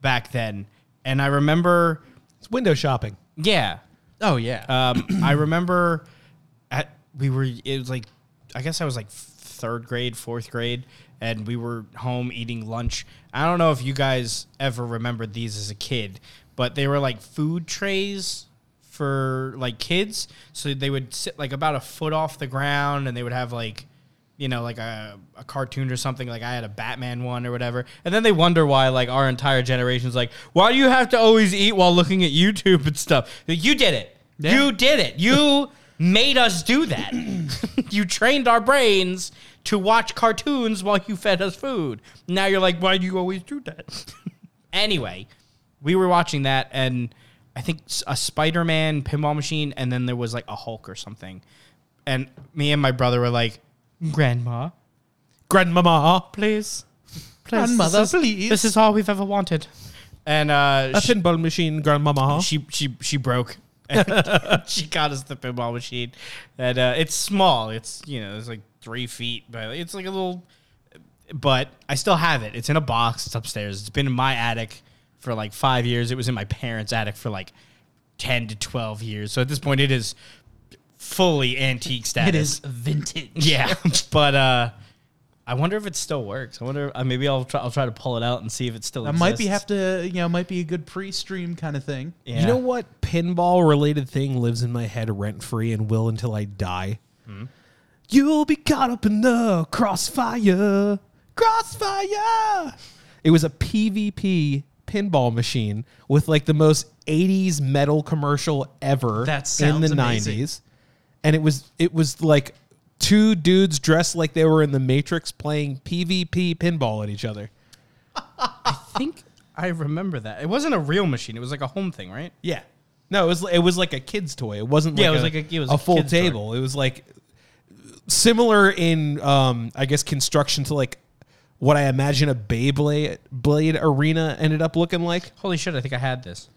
back then. And I remember, It's window shopping. yeah, Oh yeah. um, (clears throat) I remember at we were it was like I guess I was like third grade, fourth grade, and we were home eating lunch. I don't know if you guys ever remembered these as a kid, but they were like food trays for like kids. So they would sit like about a foot off the ground, and they would have like you know, like a, a cartoon or something. Like I had a Batman one or whatever. And then they wonder why, like, our entire generation's like, why do you have to always eat while looking at YouTube and stuff? You did it. You did it. You made us do that. (clears throat) you trained our brains to watch cartoons while you fed us food. Now you're like, why do you always do that? (laughs) anyway, we were watching that, and I think a Spider Man pinball machine, and then there was like a Hulk or something. And me and my brother were like, Grandma, Grandmama. please. Grandmother, this is, please. This is all we've ever wanted. And uh, A she, pinball machine, grandmama. she she she broke. (laughs) she got us the pinball machine, and uh, it's small. It's you know it's like three feet, but it's like a little. But I still have it. It's in a box. It's upstairs. It's been in my attic for like five years. It was in my parents' attic for like ten to twelve years. So at this point, it is fully antique status. it is vintage. (laughs) Yeah, (laughs) but uh, I wonder if it still works. I wonder. Uh, maybe I'll try. I'll try to pull it out and see if it still. That might be have to, you know, might be a good pre-stream kind of thing. Yeah. You know what pinball related thing lives in my head rent free and will until I die? You'll be caught up in the crossfire. Crossfire! It was a PvP pinball machine with like the most 80s metal commercial ever That in the sounds amazing. 90s. And it was it was like two dudes dressed like they were in the Matrix playing PvP pinball at each other. I think I remember that. It wasn't a real machine. It was like a home thing, right? Yeah. No, it was it was like a kid's toy. It wasn't Yeah, like it was a, like a- it was a a full kid's toy. table. It was like similar in um I guess construction to like what I imagine a Beyblade blade arena ended up looking like. Holy shit! I think I had this.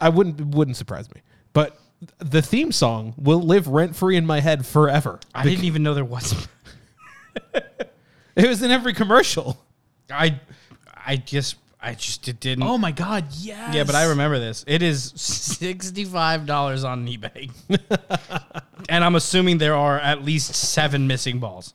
I wouldn't it wouldn't surprise me. But the theme song will live rent free in my head forever. I didn't even know there was. (laughs) It was in every commercial. I, I just, I just it didn't. Oh my god, yes. yeah, but I remember this. It is sixty five dollars on eBay, (laughs) and I'm assuming there are at least seven missing balls.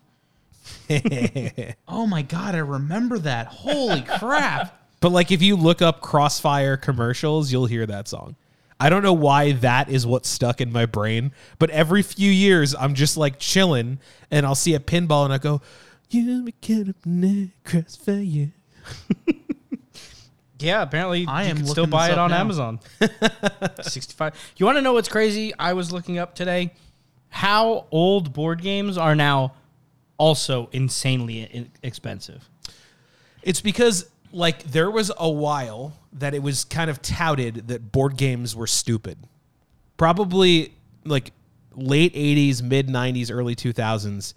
(laughs) Oh my god, I remember that. Holy crap. But like if you look up Crossfire commercials, you'll hear that song. I don't know why that is what stuck in my brain, but every few years I'm just like chilling and I'll see a pinball and I go, "You be caught up in for you." (laughs) Yeah, apparently I you am can still buy it on now. Amazon. (laughs) 65. You want to know what's crazy? I was looking up today how old board games are now also insanely expensive. It's because like there was a while that it was kind of touted that board games were stupid. Probably like late 80s, mid 90s, early 2000s,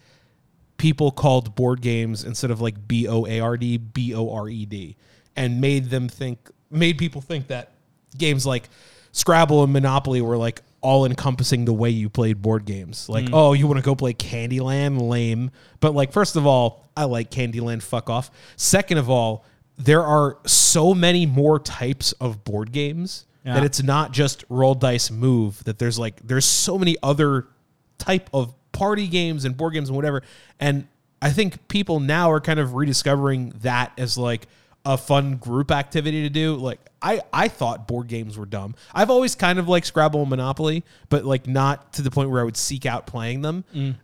people called board games instead of like B O A R D B O R E D and made them think made people think that games like Scrabble and Monopoly were like all encompassing the way you played board games. Like, mm. oh, you want to go play Candyland? Lame. But like, first of all, I like Candyland. Fuck off. Second of all, there are so many more types of board games that it's not just roll dice move. That there's like there's so many other type of party games and board games and whatever. And I think people now are kind of rediscovering that as like a fun group activity to do. Like I, I thought board games were dumb. I've always kind of liked Scrabble and Monopoly, but like not to the point where I would seek out playing them. Mm.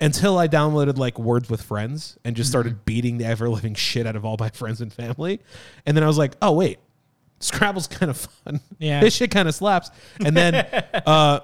Until I downloaded like Words with Friends and just started beating the ever living shit out of all my (laughs) friends and family. And then I was like, oh wait, Scrabble's kind of (laughs) fun. Yeah. this shit kind of slaps. And then (laughs) uh,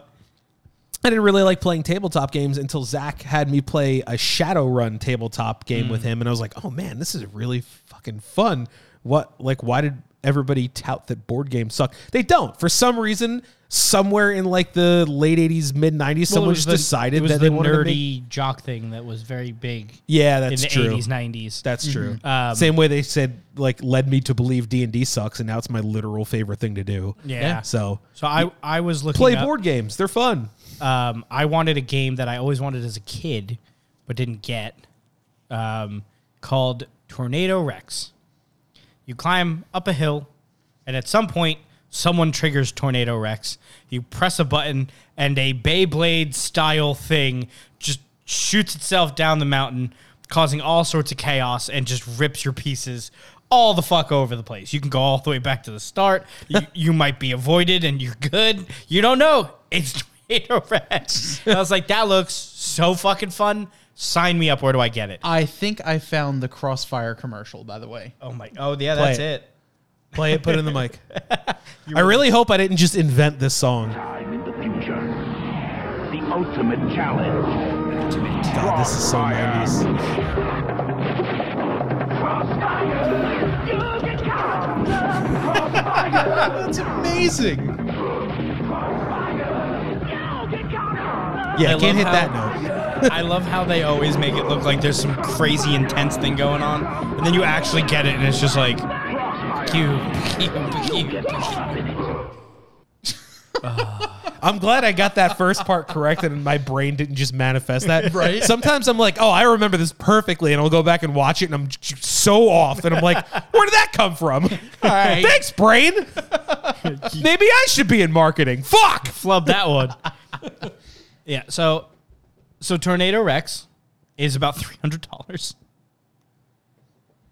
I didn't really like playing tabletop games until Zach had me play a Shadowrun tabletop game with him, and I was like, oh man, this is really fucking fun. What like why did everybody tout that board games suck? They don't. For some reason, somewhere in like the late '80s, mid '90s, someone just decided it that the they wanted to nerdy make. jock thing that was very big Yeah, that's in the true. 80s, 90s. That's true. Um, Same way they said like led me to believe D and D sucks, and now it's my literal favorite thing to do. Yeah. So So I I was looking play up- board games; they're fun. Um, I wanted a game that I always wanted as a kid, but didn't get, um, called Tornado Rex. You climb up a hill, and at some point, someone triggers Tornado Rex. You press a button, and a Beyblade style thing just shoots itself down the mountain, causing all sorts of chaos, and just rips your pieces all the fuck over the place. You can go all the way back to the start. you, (laughs) you might be avoided, and you're good. You don't know. It's (laughs) Tornado Rex. I was like, that looks so fucking fun. Sign me up. Where do I get it? I think I found the Crossfire commercial, by the way. Oh my! Oh yeah, Play that's it. it. Play it, put it in the mic. (laughs) I really hope I didn't just invent this song. time in the future. The ultimate challenge. God, this is so 90s. (laughs) (laughs) That's amazing. Yeah, I I can't hit how- that note. I love how they always make it look like there's some crazy intense thing going on, and then you actually get it, and it's just like, cue, cue, cue. I'm glad I got that first part correct and my brain didn't just manifest that. (laughs) Right. Sometimes I'm like, oh, I remember this perfectly, and I'll go back and watch it, and I'm j- so off, and I'm like, where did that come from? (laughs) right. Thanks, brain. (laughs) Maybe I should be in marketing. Fuck. Flub that one. yeah. So, so Tornado Rex is about three hundred dollars.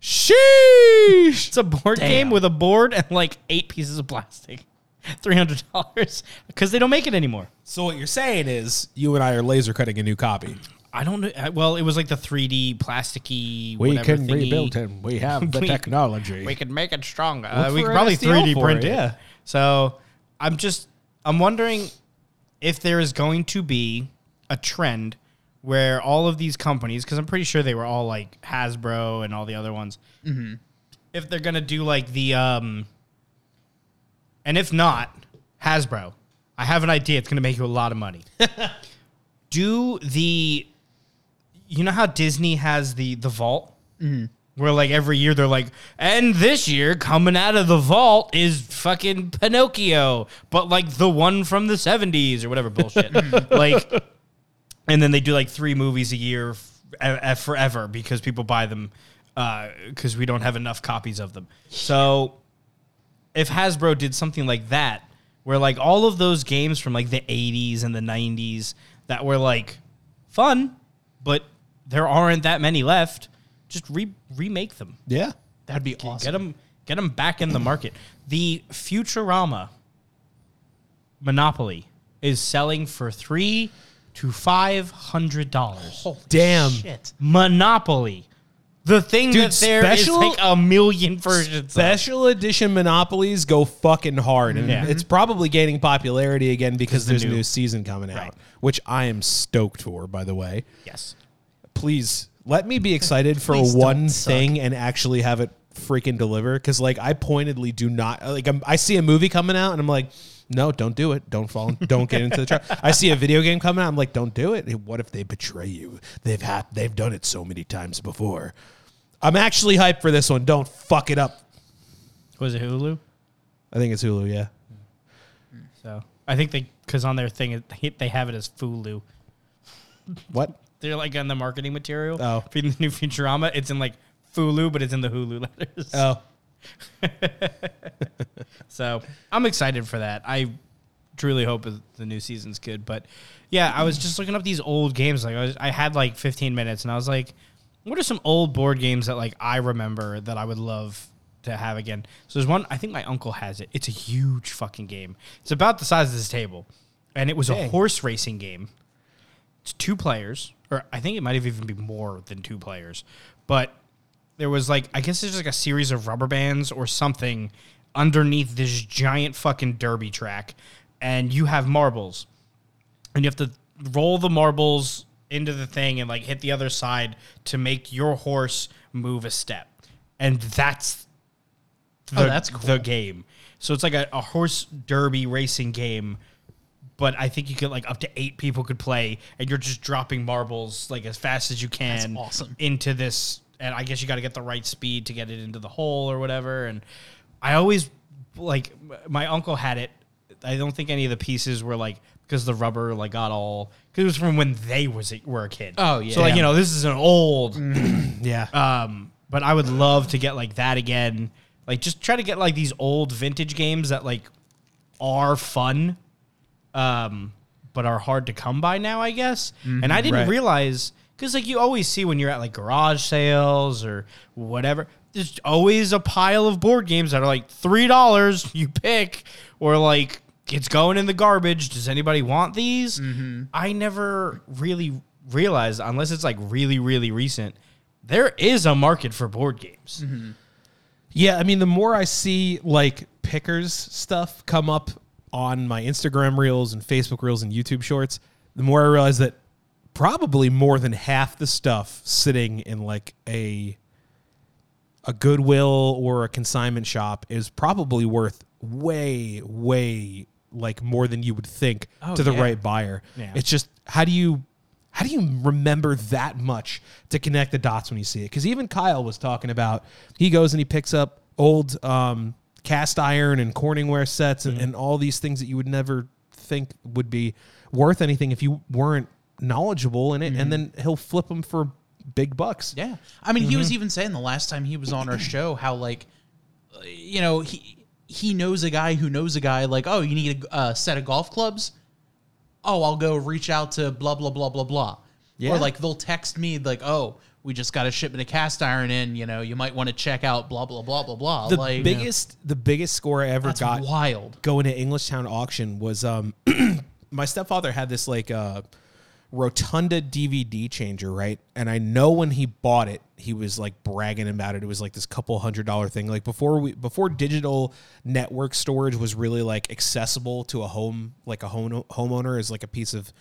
Sheesh. It's a board game with a board and like eight pieces of plastic. (laughs) Three hundred dollars (laughs) because they don't make it anymore. So what you're saying is, you and I are laser cutting a new copy. I don't know. Well, it was like the 3D plasticky. whatever thingy. Rebuild him. We (laughs) have the We- technology. We could make it stronger. Uh, we for could probably 3D print it, it. yeah. So I'm just I'm wondering if there is going to be a trend where all of these companies, because I'm pretty sure they were all like Hasbro and all the other ones, if they're gonna do like the um, and if not Hasbro, I have an idea. It's gonna make you a lot of money. (laughs) do the you know how Disney has the the vault? Where like every year they're like and this year coming out of the vault is fucking Pinocchio. But like the one from the 70s or whatever bullshit. (laughs) Like and then they do like three movies a year f- a- forever because people buy them uh, because we don't have enough copies of them so if Hasbro did something like that, where like all of those games from like the 80s and the 90s that were like fun, but there aren't that many left, just re- remake them. Yeah. That'd be awesome. Get them get them back in the market. The Futurama Monopoly is selling for 3 to 500 dollars. Damn. Shit. Monopoly. The thing Dude, that there is special- like a million versions of. Special edition monopolies go fucking hard, and Yeah. it's probably gaining popularity again because the there's a new- new season coming out, Right. which I am stoked for. By the way, Yes. please let me be excited for Please don't one suck. thing and actually have it freaking deliver. Because like I pointedly do not like I'm, I see a movie coming out and I'm like, no, don't do it. Don't fall. Don't get into the trap. (laughs) I see a video game coming out. I'm like, don't do it. What if they betray you? They've had they've done it so many times before. I'm actually hyped for this one. Don't fuck it up. Was it Hulu? I think it's Hulu. Yeah. Mm. So I think they because on their thing they have it as Fulu. What? They're like on the marketing material. Oh. for the new Futurama, it's in like Fulu, but it's in the Hulu letters. Oh. (laughs) So I'm excited for that. I truly hope the new season's good. But yeah, I was just looking up these old games. Like I, was, I had like 15 minutes, and I was like, what are some old board games that like I remember that I would love to have again? So there's one. I think my uncle has it. It's a huge fucking game. It's about the size of this table, and it was a horse racing game. It's two players, or I think it might have even been more than two players, but there was like I guess there's like a series of rubber bands or something underneath this giant fucking derby track, and you have marbles, and you have to roll the marbles into the thing and like hit the other side to make your horse move a step, and that's oh, the, Oh, that's cool. the game. So it's like a, a horse derby racing game, but I think you could like up to eight people could play, and you're just dropping marbles like as fast as you can awesome. into this. And I guess you got to get the right speed to get it into the hole or whatever. And I always like my uncle had it. I don't think any of the pieces were like because the rubber like got all because it was from when they was a, were a kid. Oh, yeah. So like you know this is an old (clears throat) Yeah. um, but I would love to get like that again. Like just try to get like these old vintage games that like are fun, um, but are hard to come by now, I guess. and I didn't right. realize because like you always see when you're at like garage sales or whatever, there's always a pile of board games that are like three dollars. You pick or like it's going in the garbage. Does anybody want these? Mm-hmm. I never really realized unless it's like really really recent. There is a market for board games. Mm-hmm. Yeah, I mean, the more I see like pickers stuff come up on my Instagram reels and Facebook reels and YouTube shorts, the more I realize that probably more than half the stuff sitting in like a a Goodwill or a consignment shop is probably worth way, way like more than you would think Oh, to the yeah. right buyer. Yeah. It's just how do you how do you remember that much to connect the dots when you see it? Because even Kyle was talking about he goes and he picks up old um, cast iron and Corningware sets and, and all these things that you would never think would be worth anything if you weren't knowledgeable in it, and then he'll flip them for big bucks. Yeah. I mean, he Mm-hmm. was even saying the last time he was on our show how like uh, you know, he he knows a guy who knows a guy like, "Oh, you need a uh, set of golf clubs?" "Oh, I'll go reach out to blah blah blah blah blah." Yeah. Or like they'll text me like, "Oh, we just got a shipment of cast iron in, you know, you might want to check out blah blah blah blah blah." The like biggest, the biggest score I ever got wild. going to Englishtown auction was um (clears throat) my stepfather had this like uh rotunda DVD changer, right? And I know when he bought it, he was like bragging about it. It was like this couple hundred dollar thing. Like before we before digital network storage was really like accessible to a home like a home homeowner as like a piece of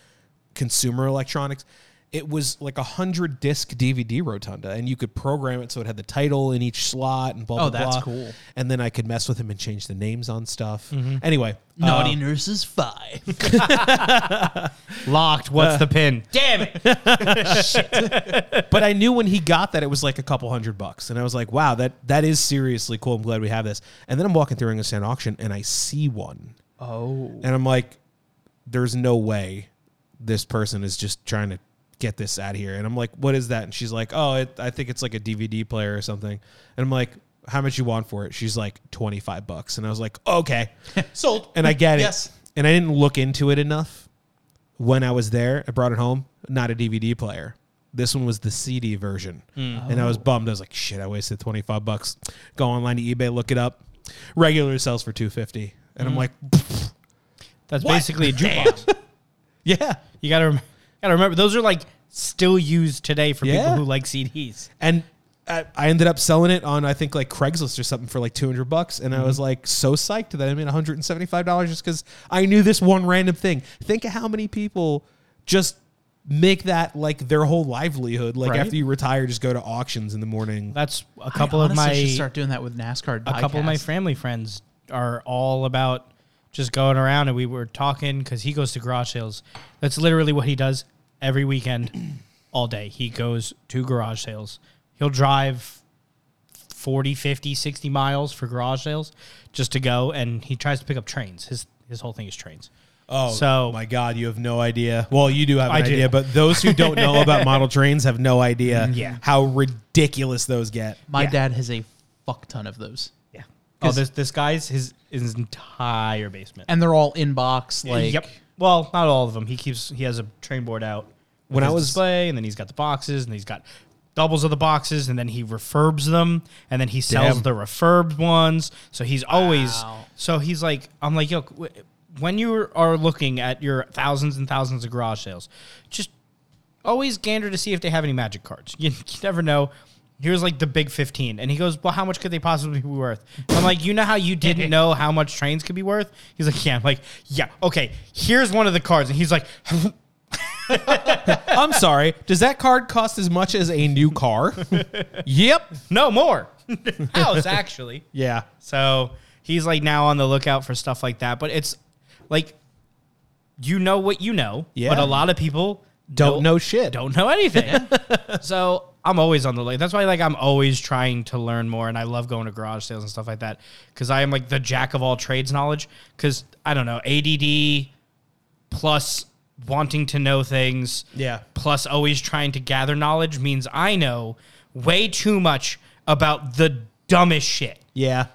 consumer electronics. It was like a hundred disc DVD rotunda, and you could program it so it had the title in each slot and blah blah Oh, that's blah. cool. And then I could mess with him and change the names on stuff. Anyway, Naughty uh, Nurses 5. (laughs) Locked. What's the pin? (laughs) Damn it! but I knew when he got that it was like a couple hundred bucks, and I was like, "Wow, that that is seriously cool. I'm glad we have this." And then I'm walking through English auction, and I see one, oh. and I'm like, "There's no way this person is just trying to get this out of here." And I'm like, "What is that?" And she's like, "Oh, it, I think it's like a DVD player or something." And I'm like, "How much you want for it?" She's like, 25 bucks," and I was like, "Okay." (laughs) Sold. and I get it. Yes. And I didn't look into it enough when I was there. I brought it home, not a DVD player. This one was the CD version. Mm. And I was bummed. I was like, shit, I wasted 25 bucks. Go online to eBay, look it up. Regular sells for 250 And I'm mm. like, That's basically a (laughs) jukebox. yeah. You gotta rem- gotta remember those are like still used today for Yeah. people who like CDs. And I, I ended up selling it on, I think, like Craigslist or something for like 200 bucks. And I mm-hmm. was like so psyched that I made $175 just because I knew this one random thing. Think of how many people just make that like their whole livelihood. Like Right. after you retire, just go to auctions in the morning. That's a couple I of honestly my should start doing that with NASCAR. a couple of my diecast. family friends are all about just going around and we were talking because he goes to garage sales. That's literally what he does every weekend, (clears throat) all day. He goes to garage sales. He'll drive 40, 50, 60 miles for garage sales just to go and he tries to pick up trains. His his whole thing is trains. Oh, So- my God, you have no idea. Well, you do have an I do. idea, but those who don't know about (laughs) model trains have no idea Yeah. how ridiculous those get. My Yeah. dad has a fuck ton of those. Oh, this this guy's his his entire basement. And they're all in box. Like, yep. Well, not all of them. He keeps he has a train board out When I was- display, and then he's got the boxes, and he's got doubles of the boxes, and then he refurbs them, and then he sells Damn. the refurbed ones. So he's always Wow. so he's like I'm like yo. When you are looking at your thousands and thousands of garage sales, just always gander to see if they have any magic cards. You, you never know. Here's like the big 15 and he goes well how much could they possibly be worth i'm like you know how you didn't (laughs) know how much trains could be worth he's like yeah i'm like yeah okay here's one of the cards and he's like (laughs) I'm sorry. Does that card cost as much as a new car? (laughs) yep. no more house actually Yeah. so he's like now on the lookout for stuff like that but it's like you know what you know Yeah. but a lot of people Don't know shit. don't know anything. so I'm always on the like. That's why like I'm always trying to learn more, and I love going to garage sales and stuff like that because I am like the jack of all trades knowledge. Because I don't know ADD plus wanting to know things, Yeah. plus always trying to gather knowledge means I know way too much about the dumbest shit. Yeah.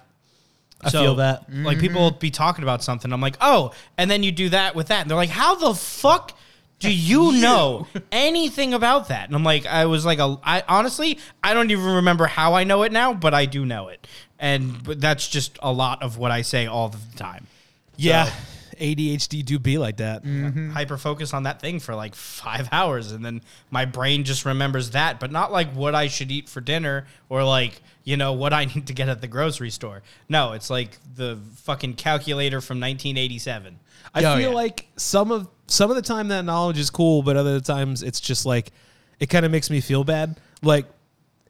I So, feel that. Like people will be talking about something. I'm like, oh, and then you do that with that. And they're like, how the fuck do you know (laughs) anything about that? And I'm like, I was like, a, I honestly, I don't even remember how I know it now, but I do know it. And but that's just a lot of what I say all the time. Yeah. ADHD do be like that. Mm-hmm. Hyper focus on that thing for like five hours, and then my brain just remembers that, but not like what I should eat for dinner or like you know what I (laughs) need to get at the grocery store. No, it's like the fucking calculator from 1987. I Oh, feel yeah. like some of some of the time that knowledge is cool, but other times it's just like it kind of makes me feel bad. Like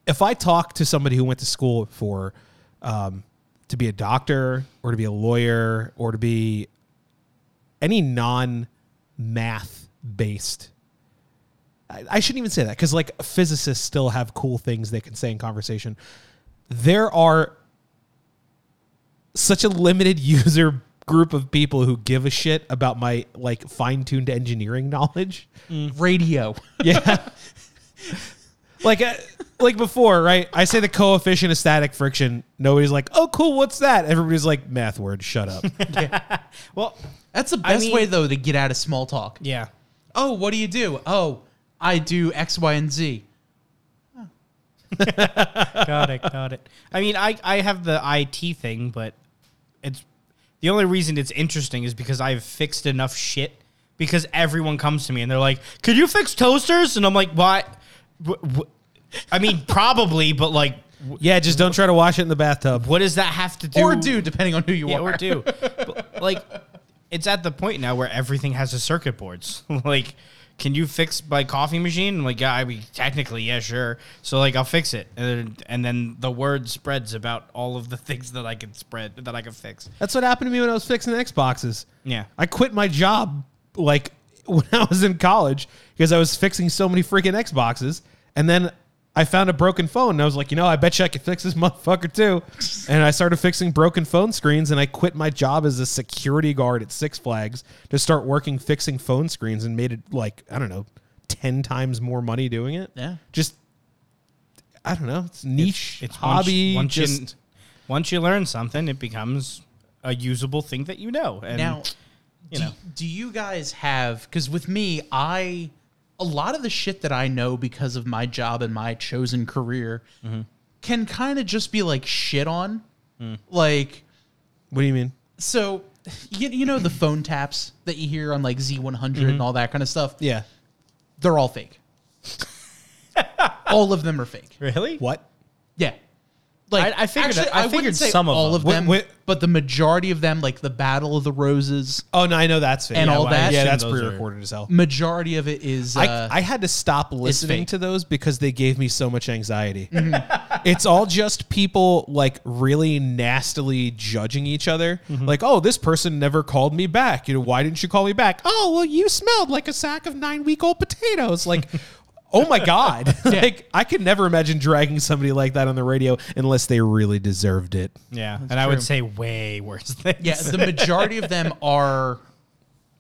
if I talk to somebody who went to school for um, to be a doctor or to be a lawyer or to be any non math based. I, I shouldn't even say that because like physicists still have cool things they can say in conversation. There are such a limited (laughs) user group of people who give a shit about my like fine-tuned engineering knowledge. Radio. (laughs) Yeah. like uh, like before, right? I say the coefficient of static friction. Nobody's like, "Oh, cool, what's that?" Everybody's like, "Math word, shut up." (laughs) Well, That's the I best mean- way though to get out of small talk. yeah. Oh, what do you do? Oh, I do X, Y, and Z. (laughs) got it, got it. I mean, I I have the IT thing, but it's the only reason it's interesting is because I've fixed enough shit. Because everyone comes to me and they're like, "Could you fix toasters?" And I'm like, "What?" Wh- wh- I mean, (laughs) probably, but like, yeah, just don't try to wash it in the bathtub. what does that have to do? Or do, depending on who you yeah, are. or do. (laughs) But, like, it's at the point now where everything has a circuit boards. (laughs) like, can you fix my coffee machine? I'm like, yeah, I mean, technically, yeah, sure. So like, I'll fix it, and then, and then the word spreads about all of the (laughs) things that I can spread that I can fix. That's what happened to me when I was fixing Xboxes. Yeah. I quit my job like (laughs) when I was in college because I was fixing so many freaking Xboxes, and then I found a broken phone, and I was like, you know, I bet you I could fix this (laughs) motherfucker too. and I started fixing broken phone screens, and I quit my job as a security guard at Six Flags to start working fixing phone screens, and made it like I don't know, ten times more money doing it. Yeah. just I don't know, it's niche It's hobby. Once, once just you once you learn something, it becomes a usable thing that you know. And Now, you do, know. do you guys have? Because with me, I a lot of the shit that I know because of my job and my chosen career Mm-hmm. can kind of just be like shit on. Mm. Like, what do you mean? so you, you know the phone taps that you hear on like Z100 Mm-hmm. and all that kind of stuff. Yeah. They're all fake. (laughs) all of them are fake. really, What? Yeah. Like I- I figured- actually, I wouldn't figured say some of all them. of Wait, them, wait. but the majority of them, like the Battle of the Roses, Oh no, I know that's fake. And all well, that? Yeah, that's those are- pre-recorded as hell. majority of it is. Uh, I, I had to stop listening fake. to those because they gave me so much anxiety. (laughs) Mm-hmm. it's all just people like really nastily judging each other. Mm-hmm. Like, oh, this person never called me back. You know, why didn't you call me back? Oh, well, you smelled like a sack of nine week old potatoes. Like, (laughs) oh my god! (laughs) like, I could never imagine dragging somebody like that on the radio unless they really deserved it. yeah. and I would say way worse things. yeah, the majority of them (laughs) are,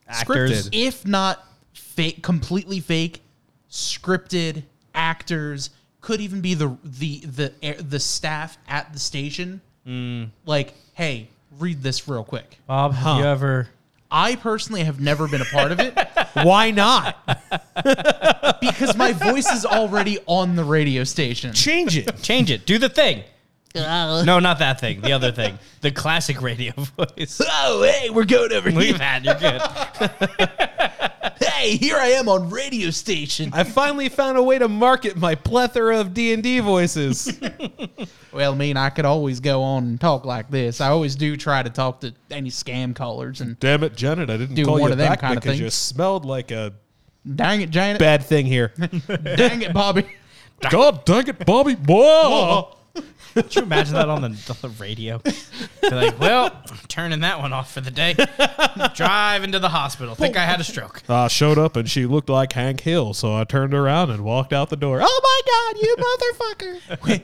actors. Scripted. if not fake, completely fake, scripted actors. Could even be the the the air- the staff at the station. Mm. Like, hey, read this real quick. Bob, have you ever? I personally have never been a part of it Why not (laughs) because my voice is already on the radio station. change it? Change it. Do the thing. no, not that thing. The other thing. The classic radio (laughs) voice. Oh, hey, we're going over here. Leave that. You're good. (laughs) Hey, Hey, here I am on radio station. I finally found a way to market my plethora of D and D voices. (laughs) Well, I mean, I could always go on and talk like this. I always do try to talk to any scam callers, and Damn it, Janet! I didn't Do call one you of them back kinda because you things. smelled like a dang it, Janet, bad thing here. (laughs) dang it, Bobby. God dang it, Bobby! Whoa! Could you imagine that on the, on the radio? Be like, well, I'm turning that one off for the day. Driving to the hospital. Think I had a stroke. I showed up and she looked like Hank Hill, so I turned around and walked out the door. Oh my God, you motherfucker! (laughs) Wait,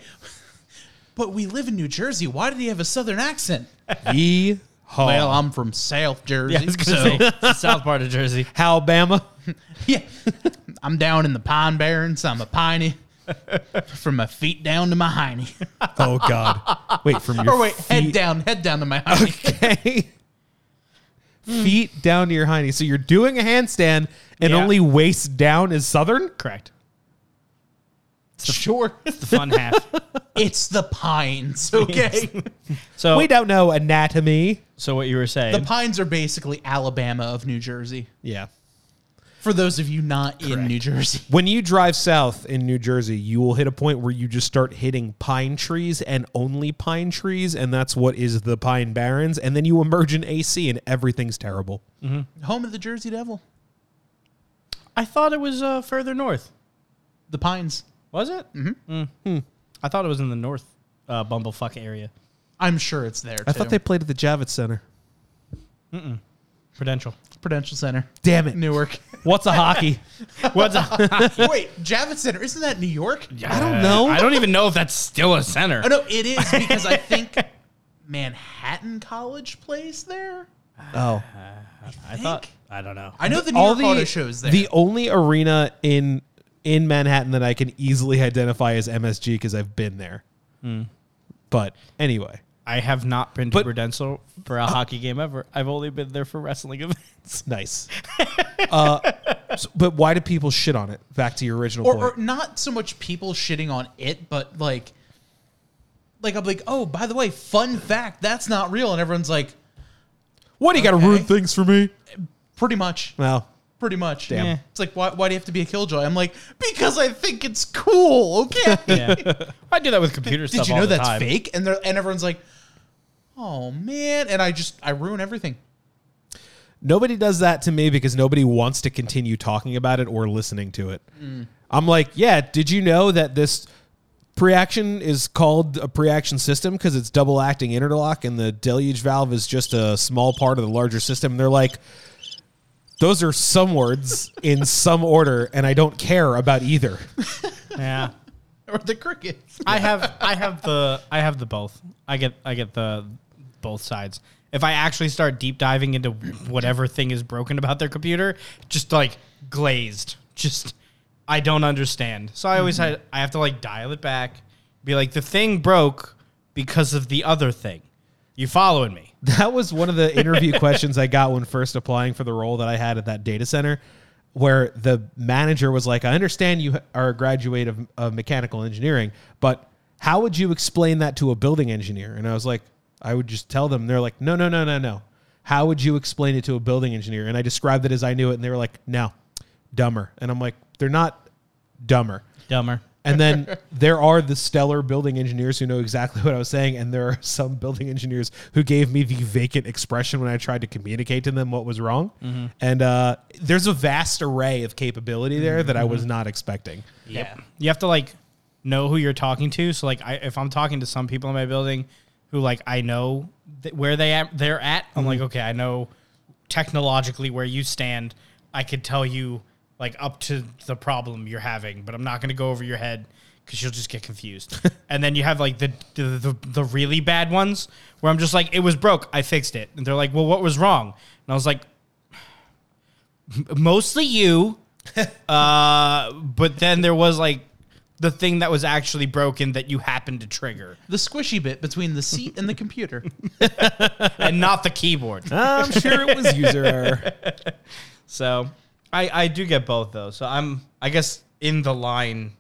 but we live in New Jersey. Why did he have a southern accent? Yee haw. Well, I'm from South Jersey. Yeah, I was gonna so- say it's the south part of Jersey. Alabama. (laughs) Yeah. I'm down in the Pine Barrens. I'm a piney. From my feet down to my hiney. (laughs) Oh God! Wait, from your Or wait, head feet- down, head down to my hiney. Okay. (laughs) feet down to your hiney. So you're doing a handstand, and Yeah. only waist down is southern. Correct. Sure. (laughs) It's the fun half. It's the pines, okay? So, We don't know anatomy. so what you were saying? the pines are basically Alabama of New Jersey. Yeah. For those of you not in New Jersey. (laughs) When you drive south in New Jersey, you will hit a point where you just start hitting pine trees and only pine trees, and that's what is the Pine Barrens. And then you emerge in AC, and everything's terrible. Home of the Jersey Devil. I thought it was uh, further north. The pines. Was it? Mm-hmm. I thought it was in the north uh, Bumblefuck area. I'm sure it's there. I thought they played at the Javits Center. Prudential. Prudential Center. Damn it! Newark. (laughs) What's a hockey? (laughs) What's a, (laughs) Wait, Javits Center. Isn't that New York? I don't know. I don't even know if that's still a center. Oh, no, it is because I think Manhattan College plays there. Oh, I thought. I don't know. I know the New York Auto Show's there. The only arena in in Manhattan that I can easily identify as MSG because I've been there. Hmm. But anyway, I have not been to But- Prudential for a hockey game ever. I've only been there for wrestling (laughs) events. nice. uh, so- but why do people shit on it? Back to your original or, point. or not so much people shitting on it, but like, like I'm like, oh, by the way, fun fact, that's not real, and everyone's like, what do you got to ruin things for me? pretty much, Well, pretty much. Damn. Yeah. It's like, why, why do you have to be a killjoy? I'm like, because I think it's cool. Okay. Yeah, (laughs) I do that with computer stuff. Did you all know the that's time. fake? And they're, and everyone's like, oh man, and I just I ruin everything. nobody does that to me because nobody wants to continue talking about it or listening to it. I'm like, yeah, did you know that this pre-action is called a pre-action system because it's double acting interlock and the deluge valve is just a small part of the larger system? And they're like, those are some words in some order, and I don't care about either. (laughs) Yeah. Or the crickets. I have I have the I have the both. I get I get the both sides. If I actually start deep diving into whatever thing is broken about their computer, just like glazed, just I don't understand. So I always had I have to like dial it back, be like the thing broke because of the other thing. You following me? (laughs) That was one of the interview questions I got when first applying for the role that I had at that data center, where the manager was like, I understand you are a graduate of, of mechanical engineering, but how would you explain that to a building engineer? And I was like, I would just tell them. They're like, no, no, no, no, no. How would you explain it to a building engineer? And I described it as I knew it, and they were like, no, dumber. And I'm like, they're not dumber. Dumber. And then there are the stellar building engineers who know exactly (laughs) what I was saying, and there are some building engineers who gave me the vacant expression when I tried to communicate to them what was wrong. And uh, there's a vast array of capability there that I was not expecting. Yeah. You have to like know who you're talking to. So like I, if I'm talking to some people in my building who like I know th- where they at, they're at, I'm like, okay, I know technologically where you stand. I could tell you like up to the problem you're having, but I'm not going to go over your head because you'll just get confused. (laughs) and then you have like the, the the the really bad ones where I'm just like, it was broke, I fixed it, and they're like, well, what was wrong? And I was like, mostly you. (laughs) uh, but then there was like the thing that was actually broken that you happened to trigger, The squishy bit between the seat and the computer. (laughs) and not the keyboard. I'm sure it was user error. (laughs) So I I do get both though. So I'm I guess in the line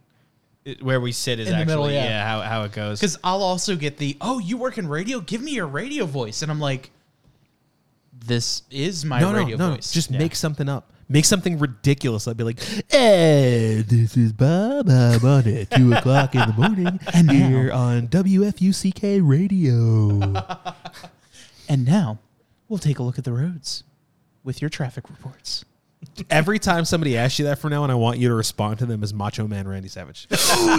it- where we sit is In the actually middle, yeah. yeah. how how it goes. Because I'll also get the, oh, you work in radio? Give me your radio voice. And I'm like, this is my No, no, radio no. voice. Just make something up. Make something ridiculous. I'd be like, "Hey, this is Bob. I'm on at two o'clock in the morning, (laughs) and here on WFUCK Radio." (laughs) And now we'll take a look at the roads with your traffic reports. Every time somebody asks you that from now on, I want you to respond to them as Macho Man Randy Savage. (laughs) Oh,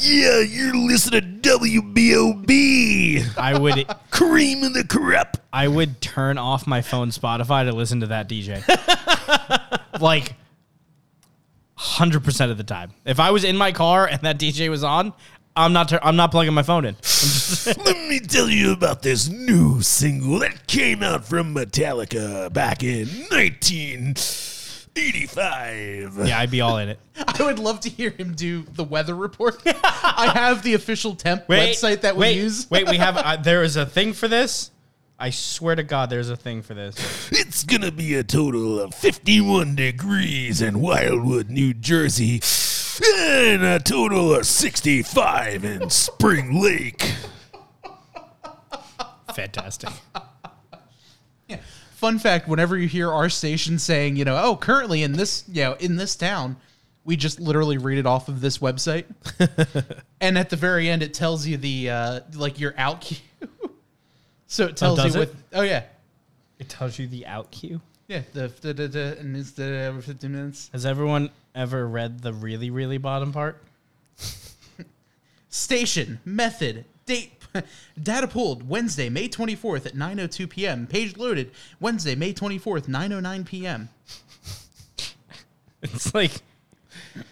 yeah, you're listening to WBOB. I would Cream of the crop. I would turn off my phone Spotify to listen to that DJ. (laughs) like 100% of the time. If I was in my car and that DJ was on, I'm not tur- I'm not plugging my phone in. (laughs) (laughs) Let me tell you about this new single that came out from Metallica back in 1985. Yeah, I'd be all in it. (laughs) I would love to hear him do the weather report. I have the official temp website that we wait, use. wait, we have uh, there is a thing for this. I swear to God, there's a thing for this. It's gonna be a total of 51 degrees in Wildwood, New Jersey, and a total of 65 in Spring Lake. Fantastic. Yeah. Fun fact: Whenever you hear our station saying, you know, oh, currently in this, you know, in this town, we just literally read it off of this website, (laughs) and at the very end, it tells you the uh, like your out (laughs) cue. so it tells does you it? with oh yeah It tells you the out cue. Yeah the the the, the and it's the every fifteen minutes. Has everyone ever read the really really bottom part? (laughs) Station, method, date, (laughs) data pulled Wednesday, May 24th at 9:02 p.m. Page loaded Wednesday, May 24th, 9:09 p.m. It's like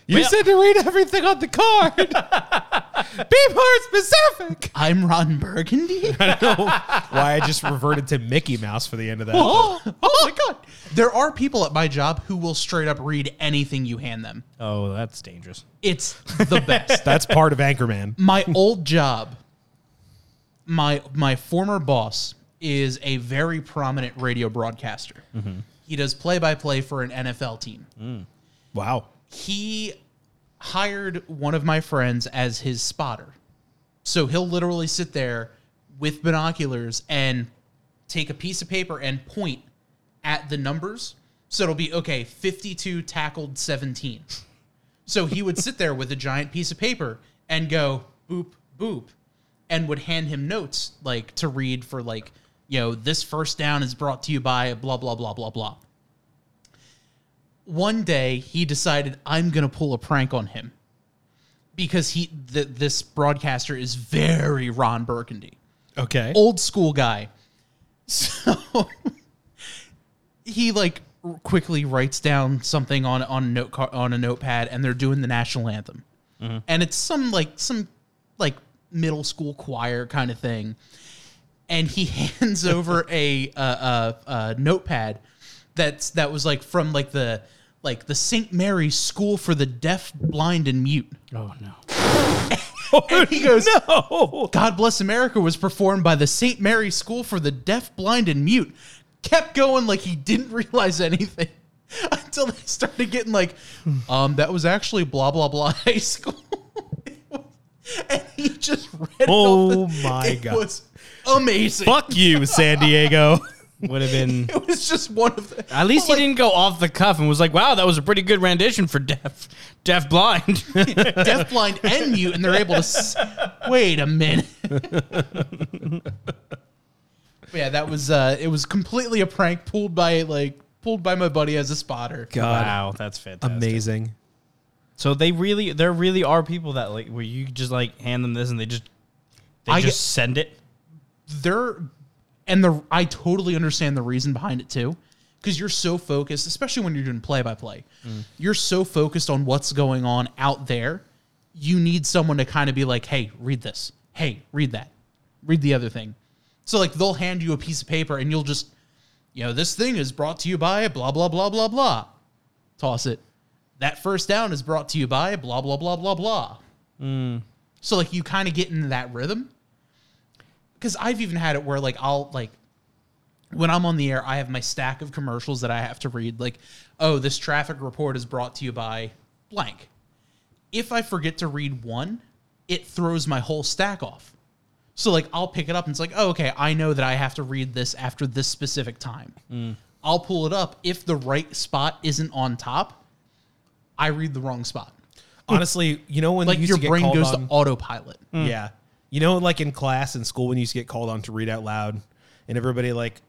You said to read everything on the card. (laughs) Be more specific. I'm Ron Burgundy. (laughs) I know Why I just reverted to Mickey Mouse for the end of that. oh, oh my god. There are people at my job who will straight up read anything you hand them. oh, that's dangerous. It's the best. (laughs) That's part of Anchorman. my old job, my my former boss is a very prominent radio broadcaster. Mm-hmm. He does play by play for an NFL team. Mm. Wow. He hired one of my friends as his spotter. So he'll literally sit there with binoculars and take a piece of paper and point at the numbers. So it'll be okay, 52 tackled 17. So he would sit there with a giant piece of paper and go boop boop and would hand him notes like to read for like, you know, this first down is brought to you by blah blah blah blah blah one day he decided I'm gonna pull a prank on him. Because he th- this broadcaster is very Ron Burgundy, Okay. old school guy. (laughs) So he like quickly writes down something on on a note car- on a notepad, and they're doing the national anthem, mm-hmm. and it's some like some like middle school choir kind of thing. And he (laughs) hands over a, a, a, a notepad that's that was like from like the like the St. Mary's School for the Deaf, Blind, and Mute. Oh no. (laughs) And (laughs) he goes, no. "God Bless America" was performed by the St. Mary's School for the Deaf, Blind, and Mute. Kept going like he didn't (laughs) realize anything until they started getting like, um, that was actually blah blah blah high school. and he just read it Oh the- my it God. was amazing. Fuck you, San Diego. Would have been (laughs) It was just one of the. At least Like, he didn't go off the cuff and was like, "Wow, that was a pretty good rendition for deaf, deaf blind." (laughs) deaf, blind, and mute, and they're able to. S- (laughs) Wait a minute. yeah, that was. uh It was completely a prank pulled by like pulled by my buddy as a spotter. God. wow, that's fantastic. Amazing. So they really, there really are people that like where you just like hand them this and they just, they I just get- send it. They're, and the I totally understand the reason behind it too, because you're so focused, especially when you're doing play by play. You're so focused on what's going on out there. You need someone to kind of be like, "Hey, read this. Hey, read that. Read the other thing." So like they'll hand you a piece of paper and you'll just, you know, this thing is brought to you by blah blah blah blah blah. Toss it. That first down is brought to you by blah blah blah blah blah. Mm. So like you kind of get into that rhythm. Because I've even had it where like I'll like when I'm on the air, I have my stack of commercials that I have to read. Like, oh, this traffic report is brought to you by blank. If I forget to read one, it throws my whole stack off. So like I'll pick it up and it's like, oh, okay, I know that I have to read this after this specific time. Mm. I'll pull it up. If the right spot isn't on top, I read the wrong spot. Honestly, you know when Like you used your to get brain goes on, to autopilot. Mm. Yeah. You know, like in class in school when you used to get called on to read out loud and everybody like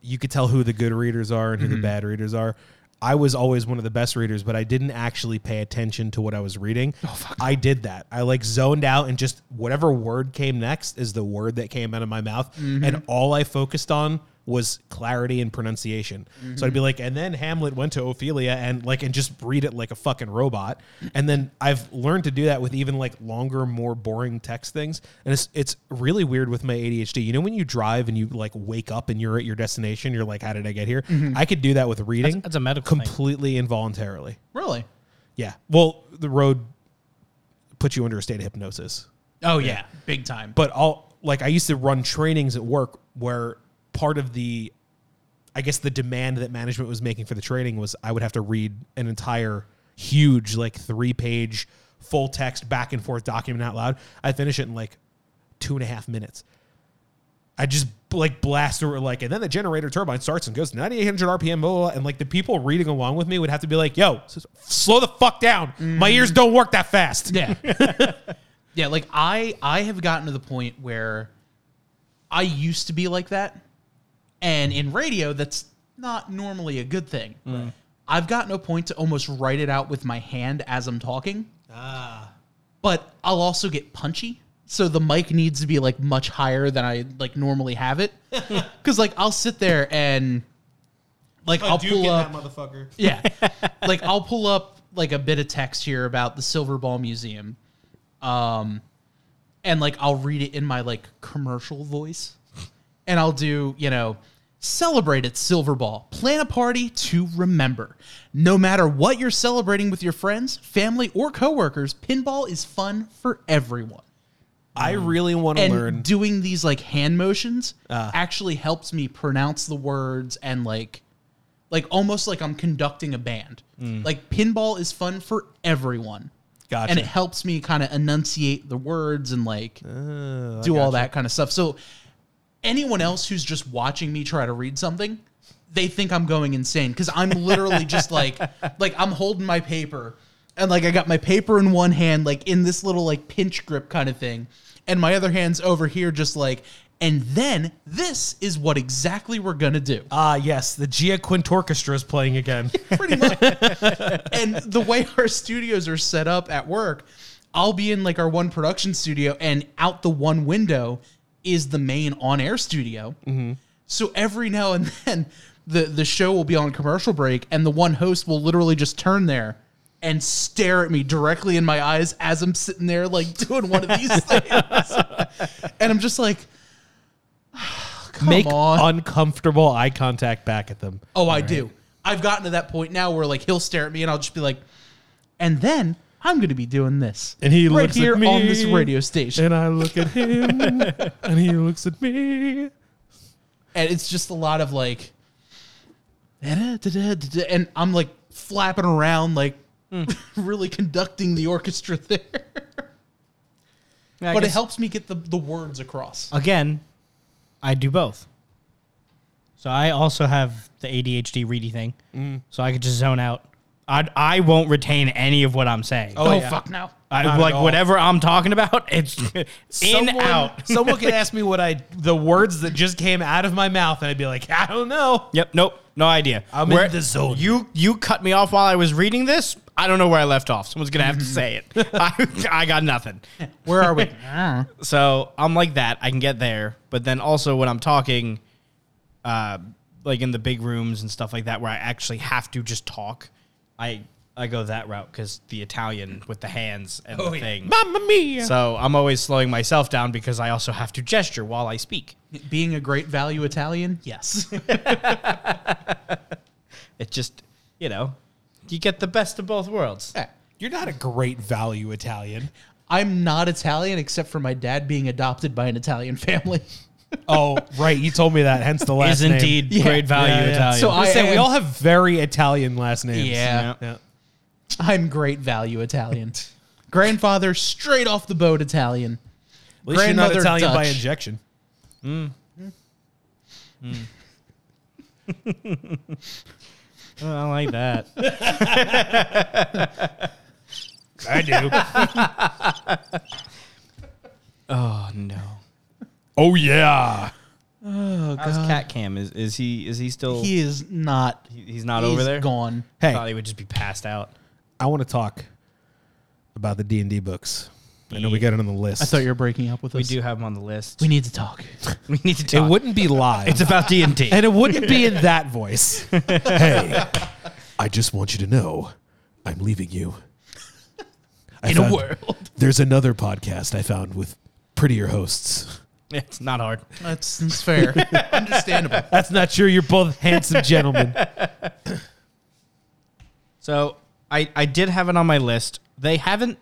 you could tell who the good readers are and who the mm-hmm. bad readers are. I was always one of the best readers, but I didn't actually pay attention to what I was reading. Oh, I did that. I like zoned out and just whatever word came next is the word that came out of my mouth. Mm-hmm. And all I focused on was clarity and pronunciation. So I'd be mm-hmm. like, and then Hamlet went to Ophelia and like and just read it like a fucking robot. And then I've learned to do that with even like longer, more boring text things. And it's it's really weird with my ADHD. You know when you drive and you like wake up and you're at your destination, you're like, how did I get here? Mm-hmm. I could do that with reading. that's a medical thing. completely involuntarily. Really? Yeah. Well, the road puts you under a state of hypnosis Oh yeah, big time. but I'll like I used to run trainings at work where part of the I guess the demand that management was making for the training was I would have to read an entire huge like three page full text back and forth document out loud. I finish it in like two and a half minutes. I just like blast through it like, and then the generator turbine starts and goes 9800 RPM, blah, blah, and like the people reading along with me would have to be like, "Yo, slow the fuck down. My ears don't work that fast." Yeah. (laughs) yeah, like I I have gotten to the point where I used to be like that. And in radio that's not normally a good thing. I've gotten a point to almost write it out with my hand as I'm talking. Ah. But I'll also get punchy. So the mic needs to be like much higher than I like normally have it. (laughs) Cuz like I'll sit there and like I'll pull up motherfucker. (laughs) yeah. like I'll pull up like a bit of text here about the Silverball Museum. Um and like I'll read it in my like commercial voice. And I'll do, you know, celebrate at Silverball. Plan a party to remember. No matter what you're celebrating with your friends, family, or coworkers, pinball is fun for everyone I really want to and learn. doing these like hand motions Ah. actually helps me pronounce the words and like like almost like I'm conducting a band. Like pinball is fun for everyone. Mm. Gotcha. And it helps me kind of enunciate the words and like Uh, do all that kind of stuff. So anyone else who's just watching me try to read something, they think I'm going insane because I'm literally just like (laughs) like I'm holding my paper and like I got my paper in one hand, like in this little like pinch grip kind of thing, and my other hand's over here, just like. And then this is what exactly we're gonna do. Ah, yes, the Gia Quint Orchestra is playing again. (laughs) pretty much. and the way our studios are set up at work, I'll be in like our one production studio, and out the one window is the main on-air studio. So every now and (laughs) then, the the show will be on commercial break, and the one host will literally just turn there and stare at me directly in my eyes as I'm sitting there like (laughs) doing one of these (laughs) things, and I'm just like. (sighs) Come Make on. uncomfortable eye contact back at them. Oh, I do. I've gotten to that point now where like he'll stare at me and I'll just be like, and then I'm going to be doing this, And he right looks at here on this radio station, And I look at him, (laughs) and he looks at me. and it's just a lot of like, and I'm like flapping around, like (laughs) really conducting the orchestra there. I but it guess- helps me get the the words across. again, I do both. So I also have the ADHD ready thing, Mm. so I could just zone out. I I won't retain any of what I'm saying. Oh, yeah. fuck no! I, not at like all. whatever I'm talking about, it's (laughs) in Someone- out. (laughs) Someone could ask me what I the words that just came out of my mouth, and I'd be like, I don't know. Yep. Nope. No idea. I'm in the zone. You you cut me off while I was reading this. I don't know where I left off. Someone's gonna have to say it. (laughs) I, I got nothing. Where are we? So I'm like that. I can get there, but then also when I'm talking, uh, like in the big rooms and stuff like that, where I actually have to just talk, I I go that route because the Italian with the hands and Oh, the yeah. thing. Mamma mia. So I'm always slowing myself down because I also have to gesture while I speak. Being a great value Italian, yes. (laughs) It just you know, you get the best of both worlds. You're not a great value Italian. I'm not Italian except for my dad being adopted by an Italian (laughs) family. Oh, right. You told me that. Hence the last Is name. indeed Yeah. great value Yeah, yeah. Italian. So I was I saying, we am- all have very Italian last names. Yeah. yeah. I'm great value Italian. (laughs) Grandfather straight off the boat Italian. At least you're not Grandmother Italian by Dutch. injection. Oh, (laughs) I like that. (laughs) I do. oh no. Oh yeah. Oh, How's Cat Cam? Is is he is he still? He is not. he- he's not he's over there. Gone. hey, Thought he would just be passed out. I want to talk about the D and D books. I know we got it on the list. I thought you were breaking up with us. We do have him on the list. We need to talk. (laughs) we need to It wouldn't be live. It's about D and D. and it wouldn't be in that voice. (laughs) Hey, I just want you to know, I'm leaving you. I In a world. There's another podcast I found with prettier hosts. It's not hard. That's, that's fair. (laughs) Understandable. That's not true. You're both handsome gentlemen. (coughs) So I I did have it on my list. They haven't.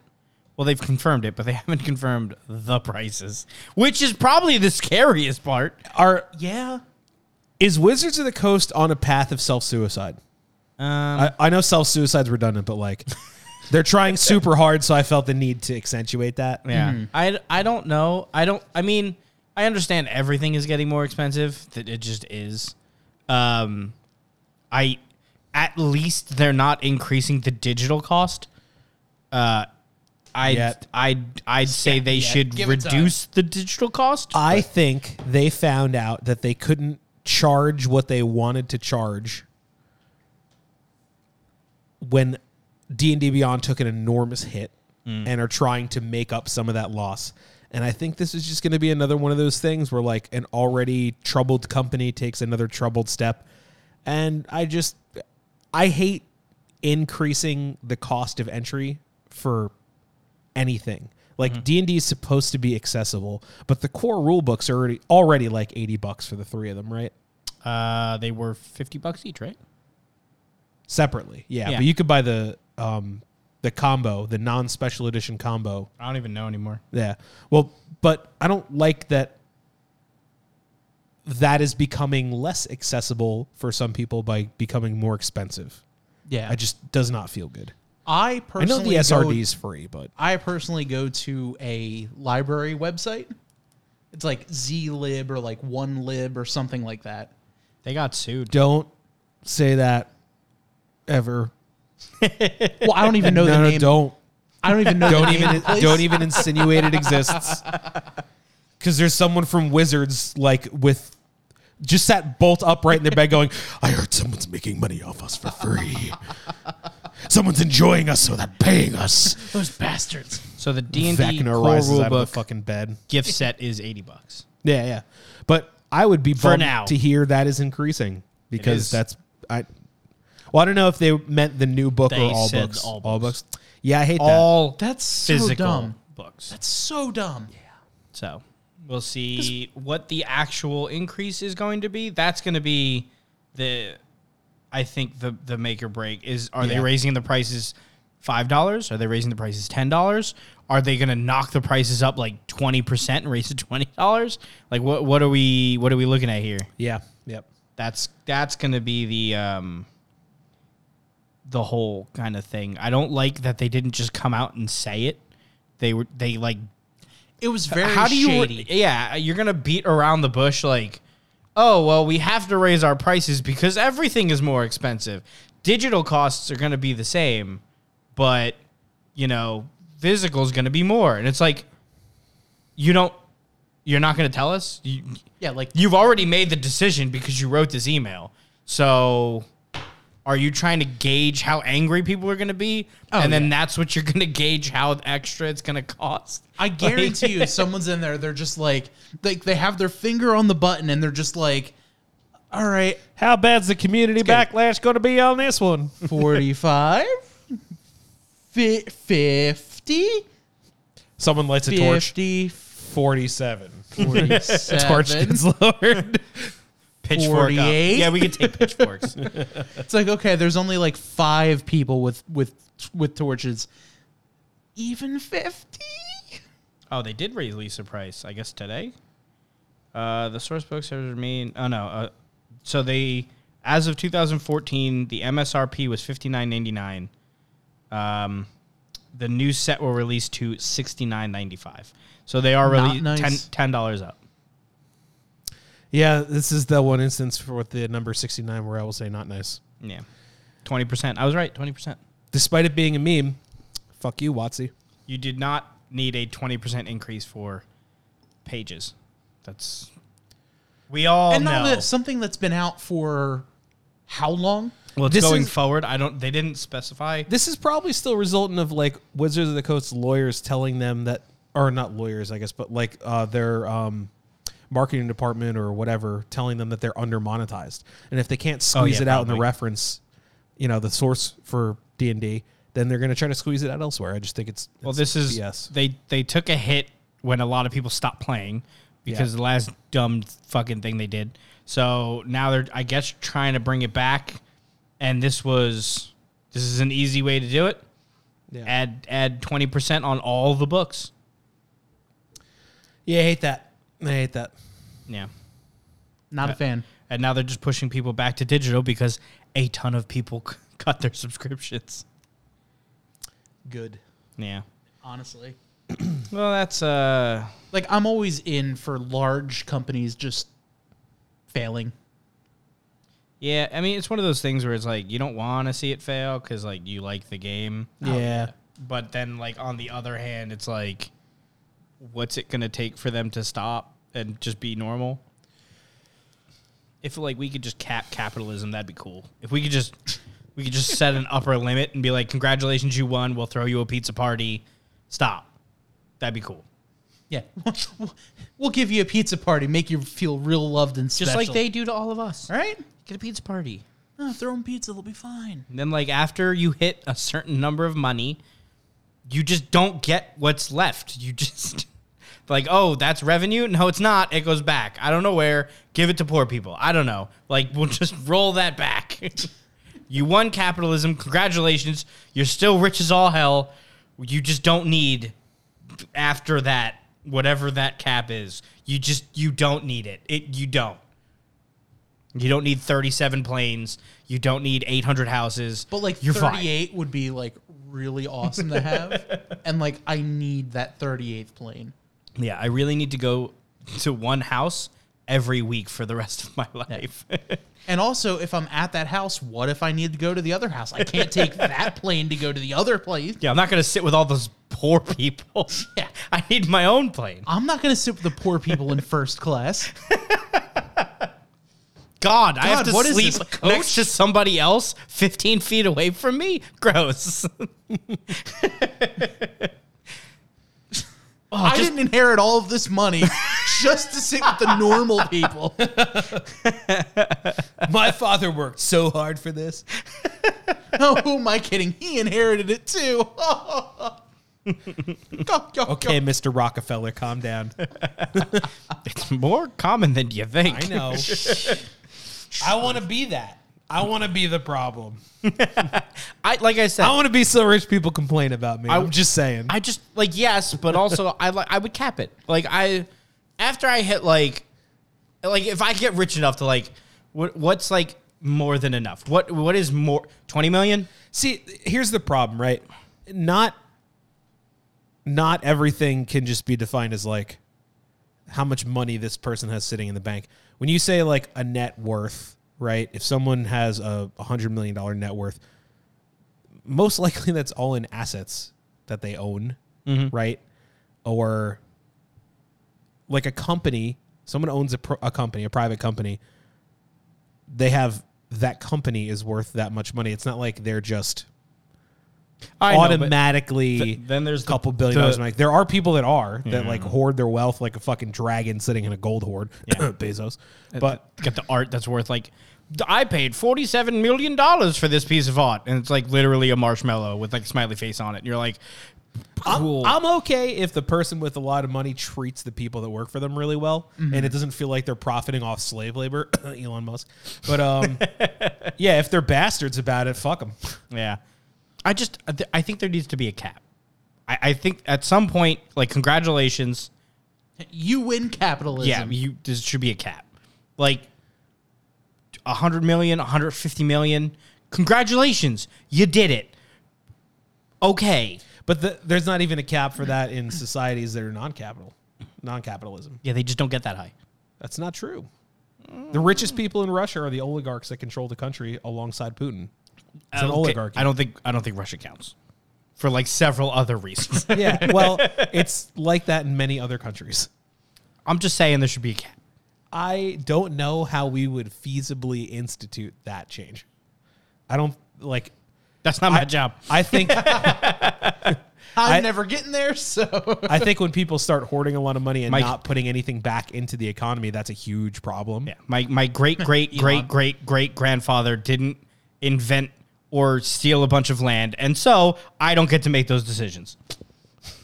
Well, they've confirmed it, but they haven't confirmed the prices, which is probably the scariest part. Are Yeah. is Wizards of the Coast on a path of self suicide? Um, I, I know self suicide's redundant, but like (laughs) they're trying super hard, so I felt the need to accentuate that. Yeah. I, I don't know. I don't I mean, I understand everything is getting more expensive. That it just is. Um I at least they're not increasing the digital cost. Uh I Yet. I'd I'd say they yet. should Give it time. reduce the digital cost. I think they found out that they couldn't charge what they wanted to charge when D&D Beyond took an enormous hit and are trying to make up some of that loss. And I think this is just going to be another one of those things where like an already troubled company takes another troubled step. And I just I hate increasing the cost of entry for anything. Like D and D is supposed to be accessible, but the core rule books are already already like eighty bucks for the three of them, right? Uh they were 50 bucks each, right? Separately, yeah. Yeah. But you could buy the um the combo, the non special edition combo. I don't even know anymore. Yeah. Well, but I don't like that. That is becoming less accessible for some people by becoming more expensive. Yeah. I just does not feel good. I personally I know the SRD go- is free, but I personally go to a library website. It's like zlib or like one lib or something like that. They got sued. don't say that ever. Well, I don't even know no, the no, name. don't. I don't even know. don't the even of don't even insinuate it exists. (laughs) Because there's someone from Wizards like with just sat bolt upright in their bed going, I heard someone's making money off us for free. Someone's enjoying us, so they're paying us. those bastards. So the D&D core rises rule out of the book fucking bed. gift set is 80 bucks. Yeah, yeah. But I would be For bummed now. to hear that is increasing because is. that's I. Well, I don't know if they meant the new book They or all said books. all books. Yeah, I hate that. All That's so physical dumb. books. That's so dumb. Yeah. So we'll see what the actual increase is going to be. That's going to be the, I think the the make or break is: are they Yeah. raising the prices five dollars? Are they raising the prices ten dollars? Are they going to knock the prices up like twenty percent and raise it twenty dollars? Like what what are we what are we looking at here? Yeah. Yep. That's that's going to be the um the whole kind of thing. I don't like that they didn't just come out and say it. They were they like It was very how do you shady. yeah you're gonna beat around the bush like oh well we have to raise our prices because everything is more expensive digital costs are gonna be the same but you know physical is gonna be more and it's like you don't you're not gonna tell us you, yeah, like you've already made the decision because you wrote this email so are you trying to gauge how angry people are going to be Oh, and then yeah. that's what you're going to gauge how extra it's going to cost I guarantee you, if (laughs) someone's in there. They're just like, like they have their finger on the button, and they're just like, "All right, How bad's the community backlash going to be on this one? (laughs) 45, 50, Someone lights a torch. 50, 47. (laughs) 47. Torch gets lowered. Pitchfork up. 48? yeah we could take pitchforks (laughs) It's like okay, there's only like five people with with with torches. Even 50? oh they did release a price i guess today uh the source book says remain oh no uh, so they as of 2014 the msrp was 59.99 um the new set will release to 69.95 so they are Not really nice. ten dollars up Yeah, this is the one instance for with the number 69 where I will say not nice. Yeah, twenty percent. I was right. Twenty percent. Despite it being a meme, fuck you, WotC. You did not need a twenty percent increase for pages. That's we all and know. now that something that's been out for how long? well, it's this going is- forward. I don't. They didn't specify. This is probably still resultant of like Wizards of the Coast lawyers telling them that, or not lawyers, I guess, but like uh, their um, marketing department or whatever telling them that they're under monetized, and if they can't oh, squeeze yeah, it out in the reference, you know, the source for D and D, then they're going to try to squeeze it out elsewhere. I just think it's, Well, this is BS. they they took a hit when a lot of people stopped playing because Yeah. the last dumb fucking thing they did. So now they're I guess trying to bring it back, and this was this is an easy way to do it. Yeah. Add add twenty percent on all the books. Yeah, I hate that. I hate that. Yeah, Not a fan. and now they're just pushing people back to digital because a ton of people c- (laughs) cut their subscriptions. Good. Yeah. Honestly, (clears throat) Well, that's uh like I'm always in for large companies just failing. Yeah, I mean it's one of those things where it's like you don't want to see it fail because like you like the game, Yeah. but then like on the other hand, it's like, what's it gonna take for them to stop and just be normal? If like we could just cap capitalism, that'd be cool. If we could just we could just set an upper limit and be like, congratulations, you won. We'll throw you a pizza party. Stop. That'd be cool. Yeah, (laughs) we'll give you a pizza party, make you feel real loved and special. Just like they do to all of us. All right, Get a pizza party. oh, throw them pizza; they'll be fine. And then like after you hit a certain number of money, you just don't get what's left. You just (laughs) like, oh, that's revenue? No, it's not. It goes back. I don't know where. Give it to poor people. I don't know. Like we'll (laughs) just roll that back. (laughs) you won capitalism. Congratulations. You're still rich as all hell. You just don't need after that whatever that cap is. You just you don't need it. It you don't. You don't need 37 planes. You don't need 800 houses. But like you're fine. 38 would be like really awesome to have, (laughs) and like I need that 38th plane. Yeah, I really need to go to one house every week for the rest of my life. (laughs) And also, if I'm at that house, what if I need to go to the other house? I can't take (laughs) that plane to go to the other place. yeah, I'm not going to sit with all those poor people. Yeah. I need my own plane. I'm not going to sit with the poor people in first class. God, I have to what is sleep this, coach? next to somebody else 15 feet away from me? Gross. (laughs) Oh, I didn't inherit all of this money (laughs) just to sit with the normal people. (laughs) My father worked so hard for this. Oh, who am I kidding? He inherited it too. Go, go, Okay, go. Mr. Rockefeller, calm down. It's more common than you think. I know. I want to be that. I want to be the problem. (laughs) I like I said. I want to be so rich people complain about me. I, am just saying. I just like yes, but also (laughs) I like I would cap it. Like I after I hit like like if I get rich enough to like what what's like more than enough? What what is more 20 million? See, here's the problem, right? Not not everything can just be defined as like how much money this person has sitting in the bank. When you say like a net worth, right? If someone has a hundred million dollar net worth, most (laughs) likely that's all in assets that they own, mm-hmm. right? Or like a company, someone owns a, pro- a company, a private company. They have that company is worth that much money. It's not like they're just I know, automatically th- then there's a the- couple billion the- dollars. Like there are people that are that like hoard their wealth like a fucking dragon sitting in a gold hoard. (coughs) Bezos, but got the art that's worth like I paid 47 million dollars for this piece of art and it's like literally a marshmallow with like a smiley face on it. And you're like cool. I'm, I'm okay if the person with a lot of money treats the people that work for them really well, Mm-hmm. and it doesn't feel like they're profiting off slave labor. (coughs) Elon Musk, but um, (laughs) yeah, if they're bastards about it, fuck them. Yeah. I just, I think there needs to be a cap. I, I think at some point, like, congratulations. You win capitalism. Yeah, you, there should be a cap. Like, 100 million, 150 million. Congratulations. You did it. Okay. But the, there's not even a cap for that in societies that are non-capital, non-capitalism. Yeah, they just don't get that high. That's not true. The richest people in Russia are the oligarchs that control the country alongside Putin. It's an Okay, oligarchy. I don't think I don't think Russia counts for like several other reasons. (laughs) yeah, (laughs) well, it's like that in many other countries. I'm just saying there should be a cap. I don't know how we would feasibly institute that change. I don't like. That's not my I- job. I think (laughs) I'm I- never getting there, so I think when people start hoarding a lot of money and Mike- not putting anything back into the economy, that's a huge problem. Yeah, my my great great great great great grandfather didn't invent or steal a bunch of land, and so I don't get to make those decisions. (laughs)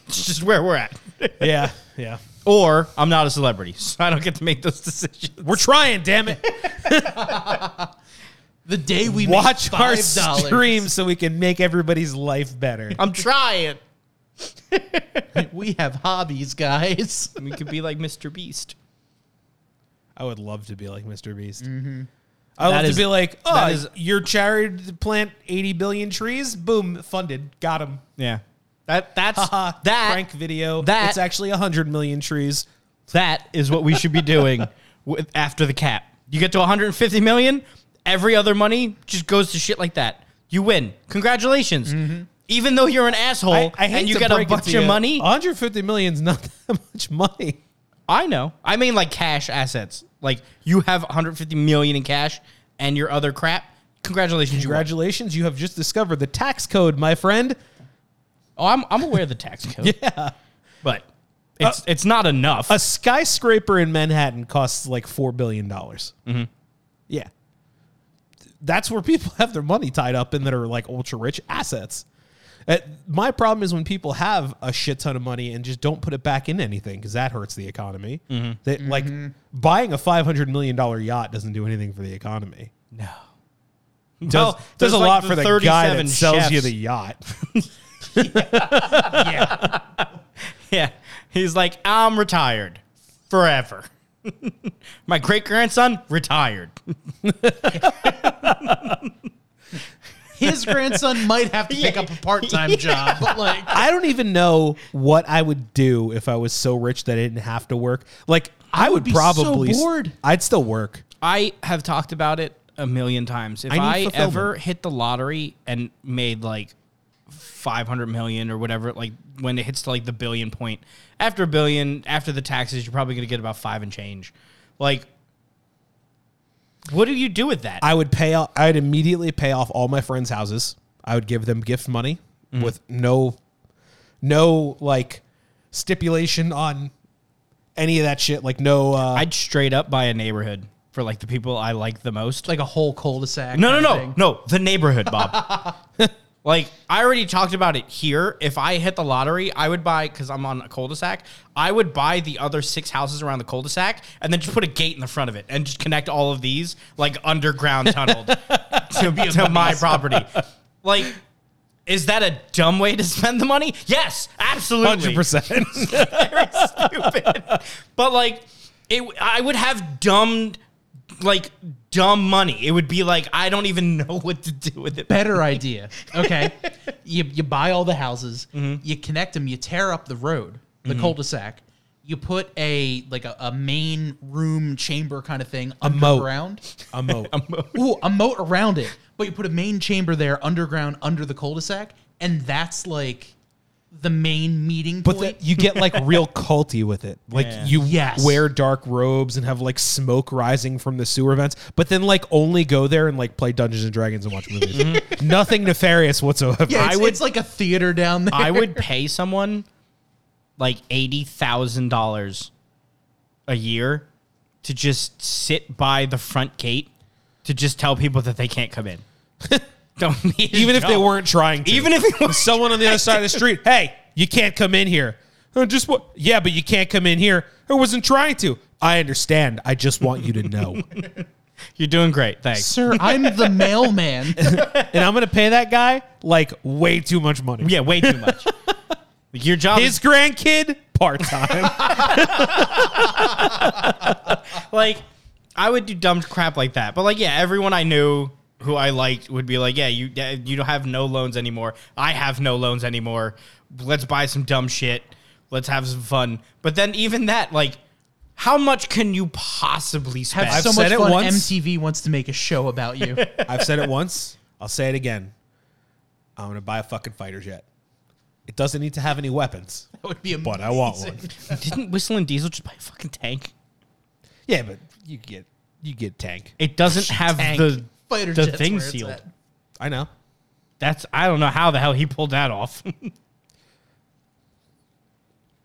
It's just where we're at. (laughs) yeah, yeah. Or I'm not a celebrity, so I don't get to make those decisions. We're trying, damn it. (laughs) the day we Watch make our five dollars, stream so we can make everybody's life better. I'm trying. we have hobbies, guys. We could be like Mr. Beast. I would love to be like Mr. Beast. Mm-hmm. I Mm-hmm. That love is- to be like, oh, is- your charity to plant 80 billion trees? Boom, funded. Got him. Yeah, that that's that prank video. that- it's actually 100 million trees. that is what we should be doing (laughs) with, after the cap. You get to 150 million, every other money just goes to shit like that. You win. Congratulations. Even though you're an asshole I, I hate and you get a bunch of you. money, 150 million is not (laughs) that much money. I know. I mean like cash assets. Like you have 150 million in cash and your other crap. Congratulations. Congratulations, you have just discovered the tax code, my friend. Oh, I'm I'm aware of the tax code. (laughs) yeah, but it's it's not enough. A skyscraper in Manhattan costs like $4 billion. Mm-hmm. Yeah. That's where people (laughs) have their money tied up in that are like ultra rich assets. Uh, my problem is when people have a shit ton of money and just don't put it back in anything because that hurts the economy. That like buying a five hundred million dollar yacht doesn't do anything for the economy. no. Does, Well, does there's a like lot the for the guy that 37 sells you the yacht. (laughs) (laughs) Yeah. Yeah. He's like, I'm retired forever. (laughs) My great grandson retired. His (laughs) grandson might have to pick up a part-time job, but like I don't even know what I would do if I was so rich that I didn't have to work. Like I, would would, be so probably s- bored. I'd still work. I have talked about it a million times. If I need I, fulfillment. ever hit the lottery and made like 500 million or whatever, like when it hits to like the billion point, after a billion, after the taxes, you're probably going to get about five and change. Like, what do you do with that? I would pay off. I'd immediately pay off all my friends' houses. I would give them gift money Mm-hmm. with no, no like stipulation on any of that shit. Like no. Uh, I'd straight up buy a neighborhood for like the people I like the most. like a whole cul-de-sac. No, no, no, thing. no. The neighborhood, Bob. (laughs) like I already talked about it here. If I hit the lottery, I would buy because I'm on a cul-de-sac. I would buy the other six houses around the cul-de-sac and then just put a gate in the front of it and just connect all of these like underground tunneled (laughs) to, be to my property. Like, is that a dumb way to spend the money? Yes, absolutely Hundred percent. (laughs) very stupid. But like, it, I would have dumb, like dumb money. It would be like I don't even (laughs) know what to do with it. Better (laughs) idea. Okay, you you buy all the houses, Mm-hmm. you connect them, you tear up the road, the cul-de-sac. You put a like a, a main room chamber kind of thing A moat. underground. (laughs) A moat. Ooh, a moat around it, but you put a main chamber there underground under the cul-de-sac, and that's like the main meeting But point. the, you get like (laughs) real culty with it. Like Yeah. you Yes. wear dark robes and have like smoke rising from the sewer vents, but then like only go there and like play Dungeons and Dragons and watch movies. (laughs) Mm-hmm. Nothing nefarious whatsoever. yeah, it's, I would- it's like a theater down there. I would pay someone like eighty thousand dollars a year to just sit by the front gate to just tell people that they can't come in. (laughs) Don't (laughs) need Even if they weren't trying to. Even if they were someone on the other side of the street, hey, you can't come in here. Uh, just what? Yeah, but you can't come in here. I wasn't trying to. I understand. I just want you to know. (laughs) You're doing great. Thanks. Sir, I'm the (laughs) mailman. and I'm going to pay that guy like way too much money. Yeah, way too much. Your job His is grandkid, part time. like I would do dumb crap like that. But like, yeah, everyone I knew who I liked would be like, yeah, you you don't have no loans anymore. I have no loans anymore. Let's buy some dumb shit. Let's have some fun. But then even that, like, How much can you possibly spend? Have I've so said much it fun. once. MTV wants to make a show about you. (laughs) I've said it once. I'll say it again. I'm gonna buy a fucking fighter jet. It doesn't need to have any weapons, (laughs) that would be amazing. but I want one. (laughs) Didn't Whistlin Diesel just buy a fucking tank? Yeah, but you get you get tank. It doesn't have Tank. the Fighter the jets thing where it's sealed. at. I know. That's I don't know how the hell he pulled that off. (laughs)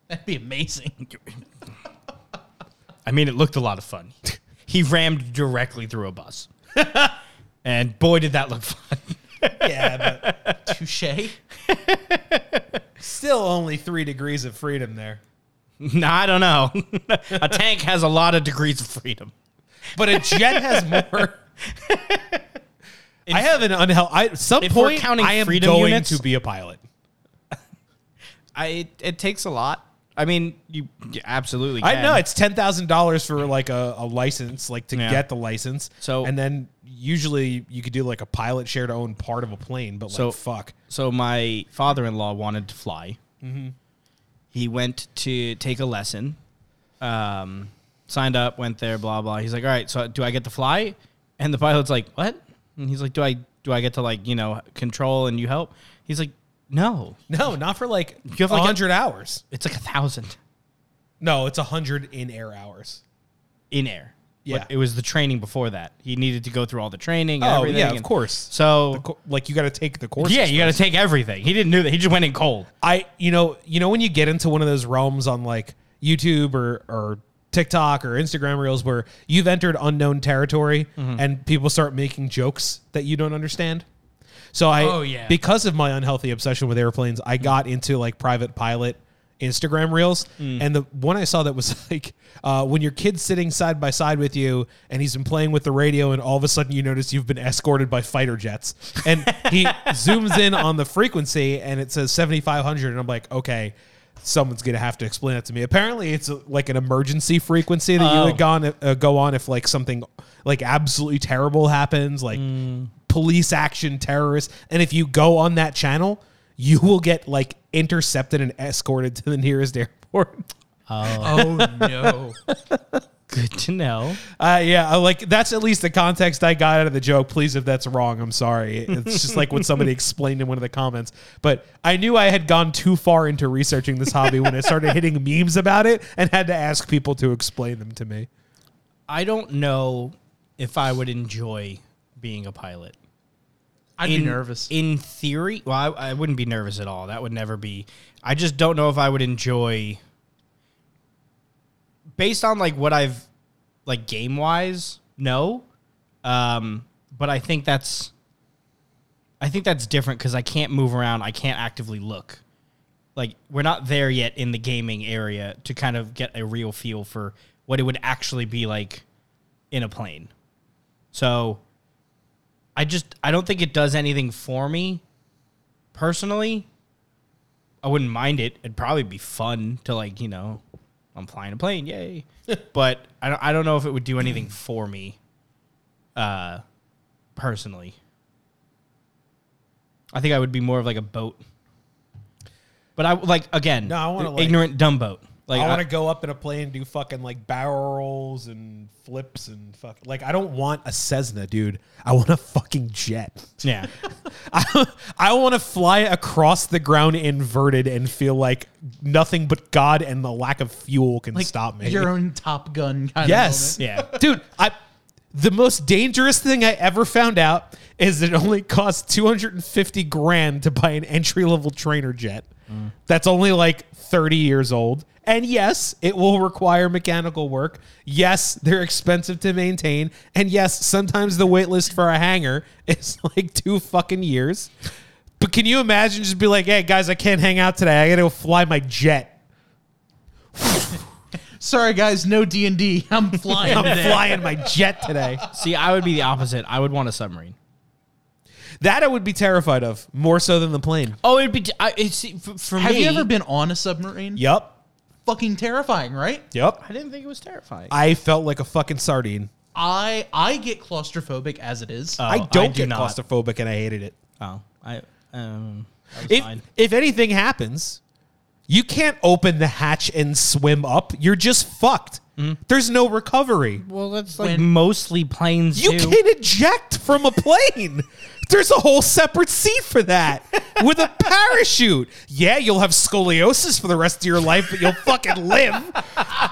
That'd be amazing. I mean, it looked a lot of fun. (laughs) He rammed directly through a bus, (laughs) and boy, did that look fun. Yeah, but Touche. still only three degrees of freedom there. no, I don't know. a tank has a lot of degrees of freedom. But a jet has more. (laughs) I have an unhealthy. At some if we're point, counting I am freedom going units- to be a pilot. (laughs) I it, takes a lot. I mean, you, you absolutely. I can. know it's ten thousand dollars for like a, a license, like to Yeah. get the license. So- and then usually you could do like a pilot share to own part of a plane, but So- like fuck. So my father-in-law wanted to fly. Mm-hmm. He went to take a lesson. Um, signed up, went there, blah blah. He's like, "All right, so do I get to fly?" And the pilot's like, "What?" And he's like, "Do I do I get to like you know control and you help?" He's like, "No, No, not for like You have, like, a- hundred hours. it's like a thousand No, it's a hundred in air hours. in air." Yeah. It was the training before that. He needed to go through all the training. And Oh everything, yeah, of and- course. So Co- like you got to take the course. yeah, you got to take everything. He didn't do that. He just went in cold. I you know you know when you get into one of those realms on like YouTube or or TikTok or Instagram reels where you've entered unknown territory Mm-hmm. and people start making jokes that you don't understand. So I Oh, yeah. because of my unhealthy obsession with airplanes, I got into like private pilot Instagram reels Mm. and the one I saw that was (laughs) like uh, when your kid's sitting side by side with you and he's been playing with the radio and all of a sudden you notice you've been escorted by fighter jets and he (laughs) zooms in on the frequency and it says 7500 and I'm like okay someone's gonna have to explain that to me. Apparently it's uh like an emergency frequency that you Oh. would go on, uh, go on if like something like absolutely terrible happens like police action terrorists. And if you go on that channel you will get like intercepted and escorted to the nearest (laughs) airport. Oh no. (laughs) Good to know. Uh, yeah, uh, like that's at least the context I got out of the joke. Please, if that's wrong, I'm sorry. It's just like what somebody (laughs) explained in one of the comments. But I knew I had gone too far into researching this hobby when I started hitting (laughs) memes about it and had to ask people to explain them to me. I don't know if I would enjoy being a pilot. I'd in, be nervous. In theory, well, I, I wouldn't be nervous at all. That would never be. I just don't know if I would enjoy. Based on like what I've, like game wise, no, um, but I think that's. I think that's different because I can't move around. I can't actively look. Like we're not there yet in the gaming area to kind of get a real feel for what it would actually be like in a plane. So I just I don't think it does anything for me personally. I wouldn't mind it. It'd probably be fun to like, you know, I'm flying a plane, yay. (laughs) but I don't I don't know if it would do anything for me uh personally. I think I would be more of like a boat. But I like again, No, I wanna, like- ignorant dumb boat. Like I want to go up in a plane and do fucking like barrel rolls and flips and fuck. Like I don't want a Cessna, dude. I want a fucking jet. yeah. (laughs) I, I want to fly across the ground inverted and feel like nothing but God and the lack of fuel can like stop me. Your own Top Gun kind yes, of moment. Yeah. (laughs) dude. I the most dangerous thing I ever found out is it only costs two hundred and fifty grand to buy an entry level trainer jet. Mm. That's only like thirty years old. And yes, it will require mechanical work. Yes, they're expensive to maintain. And yes, sometimes the wait list for a hangar (laughs) is like two fucking years. But can you imagine just be like, hey guys, I can't hang out today. I gotta go fly my jet. (laughs) Sorry guys, no D and D. I'm (laughs) flying. I'm today. flying my jet today. See, I would be the opposite. I would want a submarine. That I would be terrified of more so than the plane. Oh, it'd be. I, it's, for, for Have me. you ever been on a submarine? Yup. Fucking terrifying, right? Yep. I didn't think it was terrifying. I felt like a fucking sardine. I I get claustrophobic as it is. Oh, I don't do get not. claustrophobic and I hated it. Oh, I um. That was If, fine. if anything happens, you can't open the hatch and swim up. You're just fucked. There's no recovery. Well, that's like When- mostly planes You too. can eject from a (laughs) plane. There's a whole separate seat for that with a parachute. Yeah, you'll have scoliosis for the rest of your life, but you'll fucking live.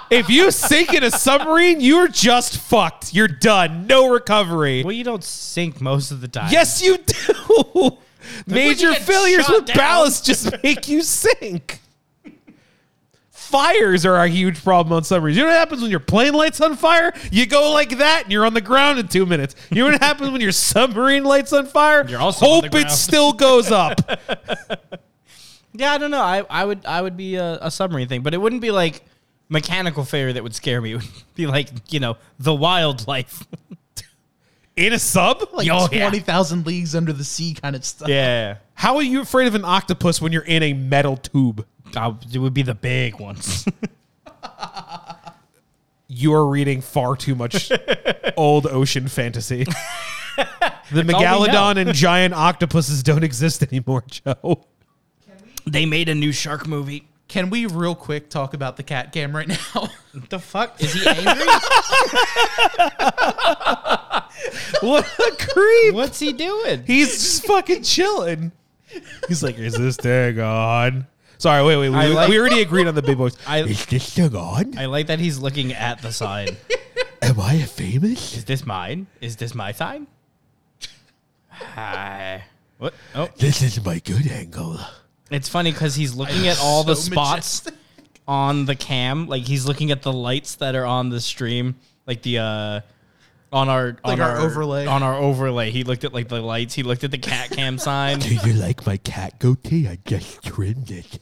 If you sink in a submarine, you're just fucked. You're done. No recovery. Well, you don't sink most of the time. Yes, you do. Major failures with down. ballast just make you sink. Fires are a huge problem on submarines. You know what happens when your plane lights on fire? You go like that and you're on the ground in two minutes. You know what happens when your (laughs) submarine lights on fire? You're also on Hope the it still goes up. (laughs) Yeah, I don't know. I, I would I would be a, a submarine thing, but it wouldn't be like mechanical failure that would scare me. (laughs) It would be like you know the wildlife. in a sub? Like Oh, yeah. 20,000 leagues under the sea kind of stuff. yeah, How are you afraid of an octopus when you're in a metal tube? Uh, it would be the big ones. (laughs) You are reading far too much (laughs) old ocean fantasy. (laughs) The all megalodon and giant octopuses don't exist anymore, Joe. they made a new shark movie. Can we real quick talk about the cat cam right now? The fuck is he angry? What a creep. What's he doing? He's just fucking chilling. He's like, is this thing on? Sorry, wait, wait. We, like- we already agreed on the big boys. (laughs) I Is this thing on? I like that he's looking at the sign. (laughs) Am I famous? Is this mine? Is this my sign? Hi. What? Oh, This is my good angle. it's funny because he's looking at all the So spots majestic. on the cam. Like he's looking at the lights that are on the stream, like the uh on our Like on our overlay. On our overlay, he looked at like the lights. He looked at the cat cam (laughs) sign. Do you like my cat goatee? I just trimmed it.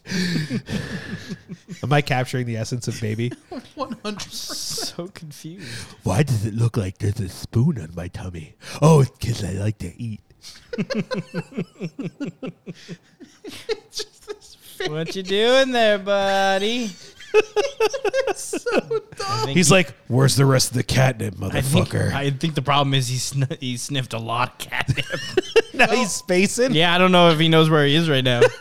Am I capturing the essence of baby? (laughs) 100%. so confused. Why does it look like there's a spoon on my tummy? Oh, it's because I like to eat. (laughs) What you doing there, buddy? (laughs) I think He's he- like, where's the rest of the catnip, I think, motherfucker? I think the problem is he sn- he sniffed a lot of catnip. (laughs) now he's spacing. yeah, I don't know if he knows where he is right now. (laughs)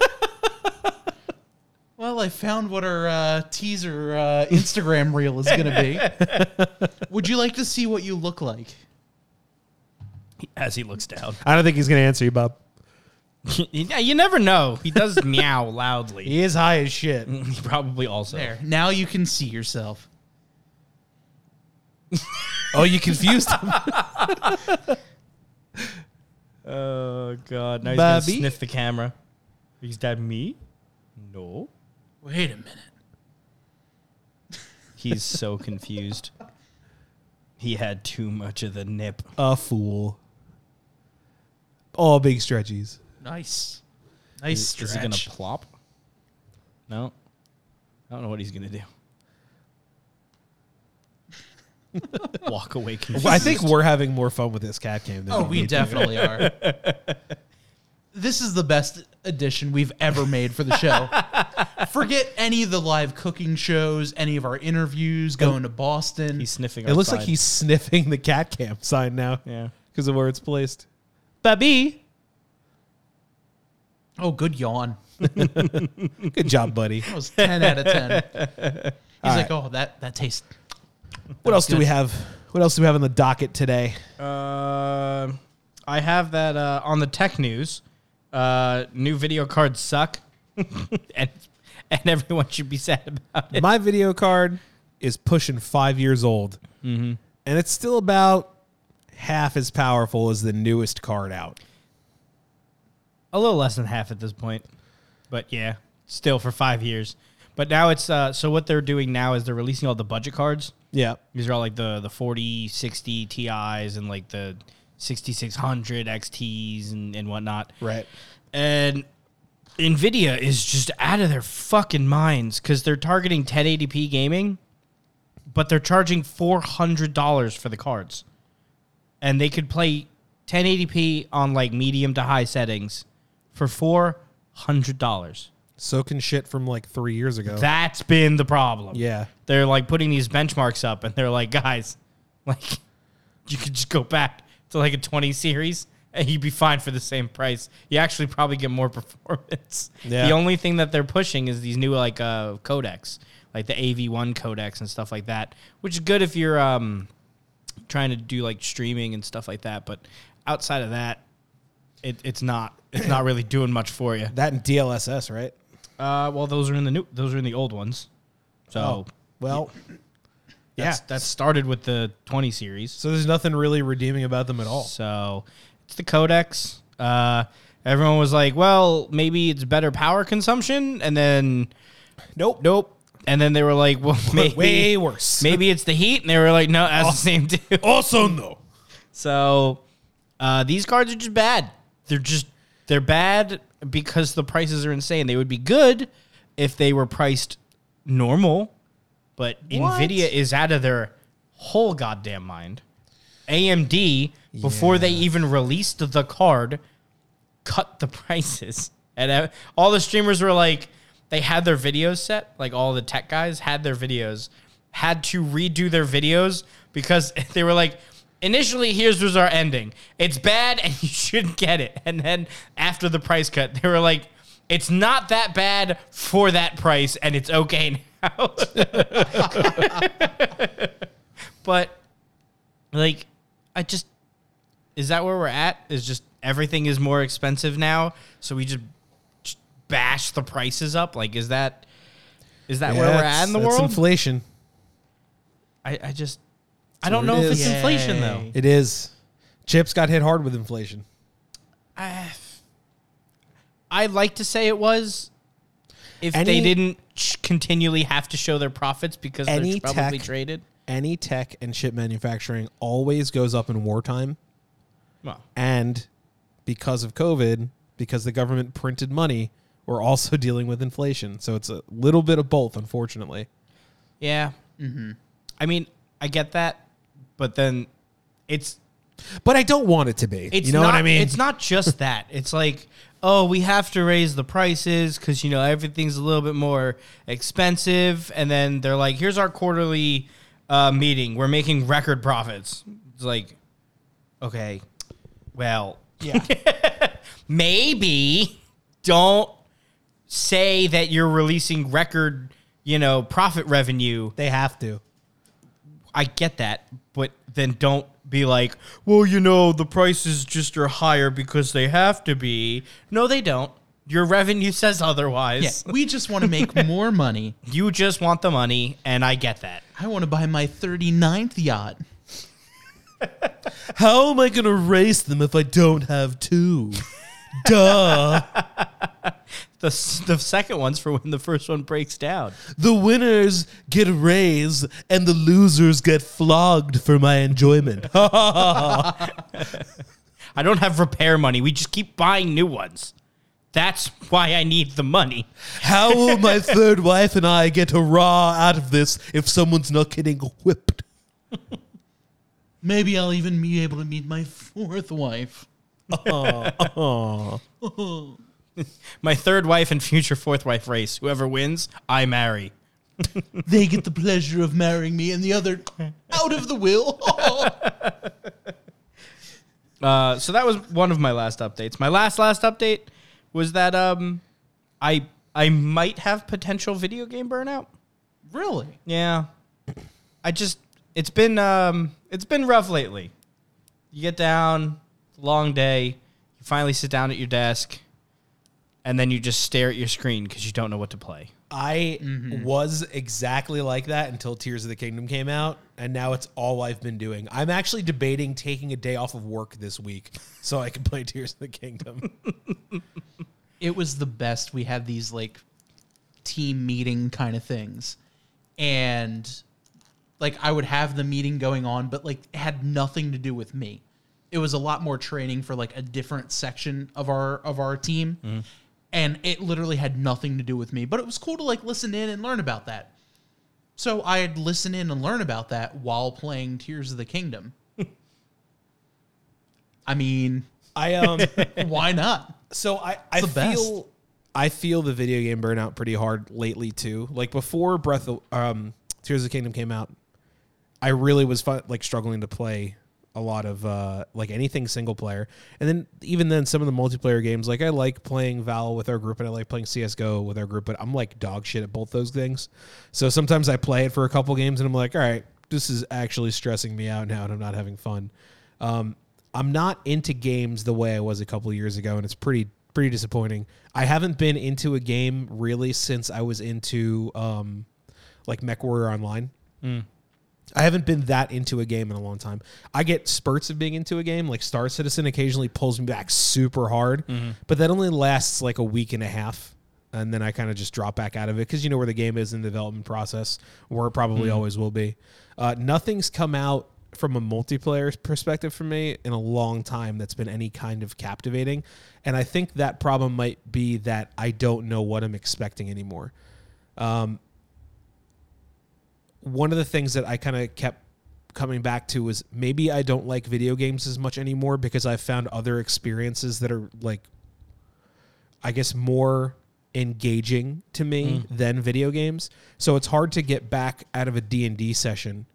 Well, I found what our uh, teaser uh, Instagram reel is going to be. Would you like to see what you look like? As he looks down. I don't think he's going to answer you, Bob. (laughs) yeah, you never know. He does (laughs) meow loudly. He is high as shit. (laughs) He probably also. There. Now you can see yourself. Oh, you confused him? Oh god! Now he's gonna Bobby? sniff the camera. Is that me? No. Wait a minute. He's so confused. He had too much of the nip. A fool. All big stretchies. Nice. Nice Is, stretch. is he gonna plop? No. I don't know what he's gonna do. (laughs) Walk away (laughs) confused. I think we're having more fun with this cat cam than Oh, we need definitely are. (laughs) This is the best edition we've ever made for the show. Forget any of the live cooking shows, any of our interviews, going to Boston. he's sniffing. It our looks like he's sniffing the cat cam sign now Yeah. because of where it's placed. Baby. Oh, good yawn. (laughs) Good job, buddy. That was 10 out of 10. (laughs) He's like, oh, that, that tastes. What else do we have? What else do we have on the docket today? Uh, I have that uh, on the tech news. Uh, new video cards suck, (laughs) and and everyone should be sad about it. My video card is pushing five years old, and it's still about half as powerful as the newest card out. A little less than half at this point, but yeah, still for five years. But now it's uh, so what they're doing now is they're releasing all the budget cards. Yeah. These are all like the the 40, 60 TIs and like the 6600 XTs and, and whatnot. Right. And Nvidia is just out of their fucking minds because they're targeting 1080p gaming, but they're charging four hundred dollars for the cards, and they could play 1080p on like medium to high settings for four hundred dollars. So can shit from like three years ago. That's been the problem. yeah. they're like putting these benchmarks up, and they're like, guys, like you could just go back to like a 20 series and you'd be fine for the same price. You actually probably get more (laughs) performance. Yeah. The only thing that they're pushing is these new like uh, codecs, like the AV1 codecs and stuff like that, which is good if you're um, trying to do like streaming and stuff like that. But outside of that, it, it's not it's not really doing much for you. That and DLSS, right? Uh, well, those are in the new those are in the old ones. So Oh, well, that's, yeah. that started with the 20 series. So there's nothing really redeeming about them at all. So it's the codecs. Uh, everyone was like, well, maybe it's better power consumption. And then, Nope. nope. And then they were like, well, (laughs) maybe, Way worse. (laughs) maybe it's the heat. And they were like, no, that's the same too. Also, no. (laughs) So uh, these cards are just bad. They're just, they're bad because the prices are insane. They would be good if they were priced normal, but NVIDIA is out of their whole goddamn mind. AMD, before they even released the card, cut the prices. And uh, all the streamers were like, they had their videos set, like all the tech guys had their videos, had to redo their videos because (laughs) they were like, initially, here's was our ending. It's bad and (laughs) you shouldn't get it. And then after the price cut, they were like, it's not that bad for that price and it's okay (laughs) now. (laughs) but like I just is that where we're at? Is just everything is more expensive now, so we just, just bash the prices up? Like is that is that where we're at in the world? inflation. I, I just I don't know it if it's is. inflation though. Yay. It is. Chips got hit hard with inflation. I I'd like to say it was if Any- they didn't ch- continually have to show their profits because Any they're probably tech- traded. Any tech and chip manufacturing always goes up in wartime. Well, And because of COVID, because the government printed money, we're also (laughs) dealing with inflation. So it's a little bit of both, unfortunately. yeah. Mm-hmm. I mean, I get that, but then it's But I don't want it to be. It's you know not, what I mean? It's not just that. It's like, oh, we have to raise the prices because you know everything's a little bit more expensive, and then they're like, here's our quarterly uh, meeting. We're making record profits. It's like, okay, well, yeah. (laughs) maybe don't say that you're releasing record, you know, profit revenue they have to. I get that, then don't be like, well, you know, the prices just are higher because they have to be. No, they don't. Your revenue (laughs) says otherwise. Yeah, we just want to make (laughs) more money. You just want the money, and I get that. I want to buy my 39th yacht. (laughs) How am I going to race them if I don't have two? Duh. The, the second one's for when the first one breaks down. The winners get a raise and the losers get flogged for my enjoyment. (laughs) (laughs) I don't have repair money. We just keep buying new ones. That's why I need the money. How will (laughs) my third wife and I get a raw out of this if someone's not getting whipped? Maybe I'll even be able to meet my fourth wife. (laughs) My third wife and future fourth wife race. Whoever wins, I marry. (laughs) They get the pleasure of marrying me, and the other (laughs) out of the will. Uh, so that was one of my last updates. My last last update was that um, I I might have potential video game burnout. really? Yeah, I just it's been um it's been rough lately. You get down, long day, you finally sit down at your desk, and then you just stare at your screen because you don't know what to play. I mm-hmm. was exactly like that until Tears of the Kingdom came out, and now it's all I've been doing. I'm actually debating taking a day off of work this week (laughs) so I can play Tears of the Kingdom. (laughs) It was the best. We had these like team meeting kind of things, and like I would have the meeting going on, but like it had nothing to do with me. It was a lot more training for like a different section of our of our team, mm-hmm. And it literally had nothing to do with me. But it was cool to like listen in and learn about that. So I'd listen in and learn about that while playing Tears of the Kingdom. (laughs) I mean, I um (laughs) why not? so I I the best. feel I feel the video game burnout pretty hard lately too. Like before Breath of um Tears of the Kingdom came out, I really was fun, like struggling to play a lot of uh, like anything single player, and then even then some of the multiplayer games. Like I like playing Val with our group, and I like playing CS:GO with our group, but I'm like dog shit at both those things. So sometimes I play it for a couple games, and I'm like, all right, this is actually stressing me out now, and I'm not having fun. Um, I'm not into games the way I was a couple years ago, and it's pretty pretty disappointing. I haven't been into a game really since I was into um, like MechWarrior Online. I haven't been that into a game in a long time. I get spurts of being into a game, like Star Citizen occasionally pulls me back super hard, mm-hmm. but that only lasts like a week and a half. And then I kind of just drop back out of it because you know where the game is in the development process, where it probably mm-hmm. always will be. Uh, nothing's come out from a multiplayer perspective for me in a long time that's been any kind of captivating. And I think that problem might be that I don't know what I'm expecting anymore um, one of the things that I kind of kept coming back to was maybe I don't like video games as much anymore because I've found other experiences that are like I guess more engaging to me mm. than video games. So it's hard to get back out of a D&D session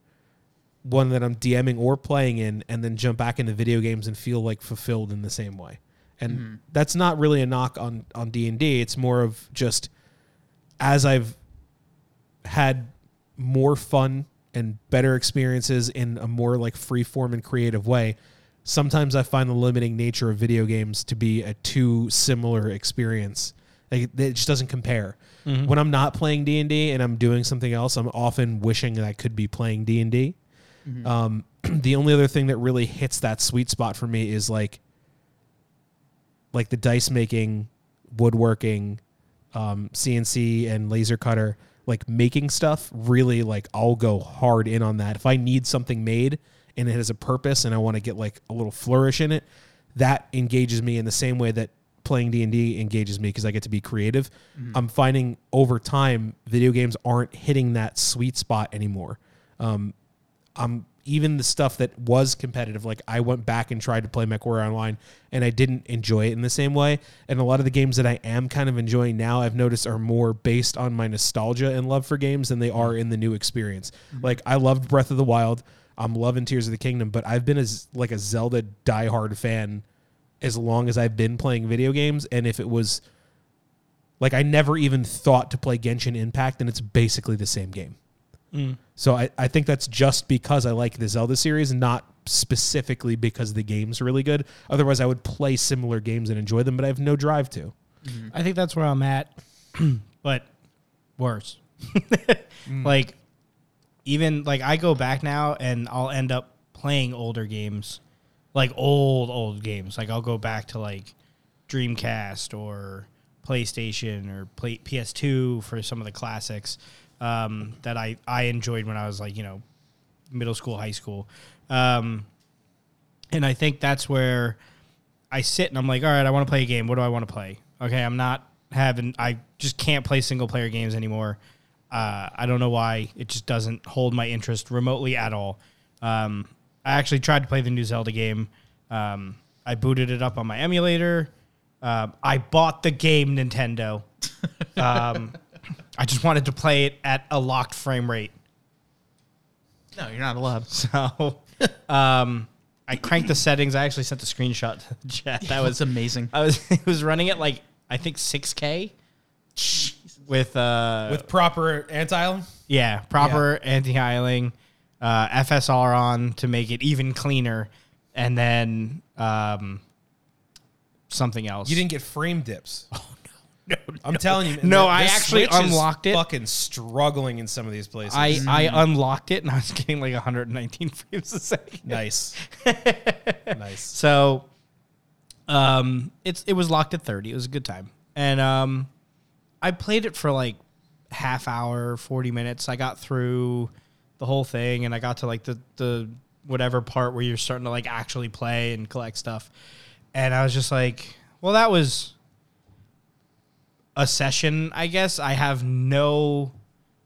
one that I'm DMing or playing in and then jump back into video games and feel like fulfilled in the same way. And mm-hmm. that's not really a knock on on D&D. It's more of just as I've had more fun and better experiences in a more like free form and creative way sometimes i find the limiting nature of video games to be a too similar experience. Like, it just doesn't compare. When i'm not playing d&d and i'm doing something else i'm often wishing that i could be playing d&d um, (clears throat) the only other thing that really hits that sweet spot for me is like like the dice making woodworking um, CNC and laser cutter, like making stuff, really like I'll go hard in on that. If I need something made and it has a purpose and I want to get like a little flourish in it, that engages me in the same way that playing D&D engages me because I get to be creative. I'm finding over time video games aren't hitting that sweet spot anymore. Um, I'm even the stuff that was competitive, like I went back and tried to play MechWarrior Online, and I didn't enjoy it in the same way. And a lot of the games that I am kind of enjoying now, I've noticed are more based on my nostalgia and love for games than they are in the new experience. Mm-hmm. Like I loved Breath of the Wild, I'm loving Tears of the Kingdom, but I've been as like a Zelda diehard fan as long as I've been playing video games, and if it was like I never even thought to play Genshin Impact, and it's basically the same game. Mm. So I, I think that's just because I like the Zelda series, not specifically because the game's really good. Otherwise, I would play similar games and enjoy them, but I have no drive to. Mm-hmm. I think that's where I'm at, (clears throat) but worse. Mm. (laughs) Like, even like I go back now and I'll end up playing older games, like old old games. Like I'll go back to like Dreamcast or PlayStation or play PS2 for some of the classics um, that I I enjoyed when I was like you know middle school, high school. Um, and I think that's where I sit and I'm like, all right, I want to play a game. What do I want to play? Okay, I'm not having. I just can't play single player games anymore. Uh, I don't know why. It just doesn't hold my interest remotely at all. Um, I actually tried to play the new Zelda game. Um, I booted it up on my emulator. Um, I bought the game Nintendo. (laughs) I just wanted to play it at a locked frame rate. No, you're not allowed. (laughs) So um, I cranked the settings. I actually sent a screenshot to the chat. That (laughs) was amazing. I was (laughs) it was running at like I think 6K with uh With proper anti yeah proper anti-aliasing, uh, FSR on to make it even cleaner, and then um, something else. you didn't get frame dips. No, (laughs) no! I'm telling you, No, the- I the actually Switch is unlocked it. Fucking struggling in some of these places. I I unlocked it and I was getting like 119 (laughs) frames a second. nice, (laughs) nice. So, um, it's it was locked at thirty. It was a good time, and um, I played it for like half hour, forty minutes. I got through the whole thing, and I got to like the the whatever part where you're starting to like actually play and collect stuff, and I was just like, well, that was a session, I guess. I have no,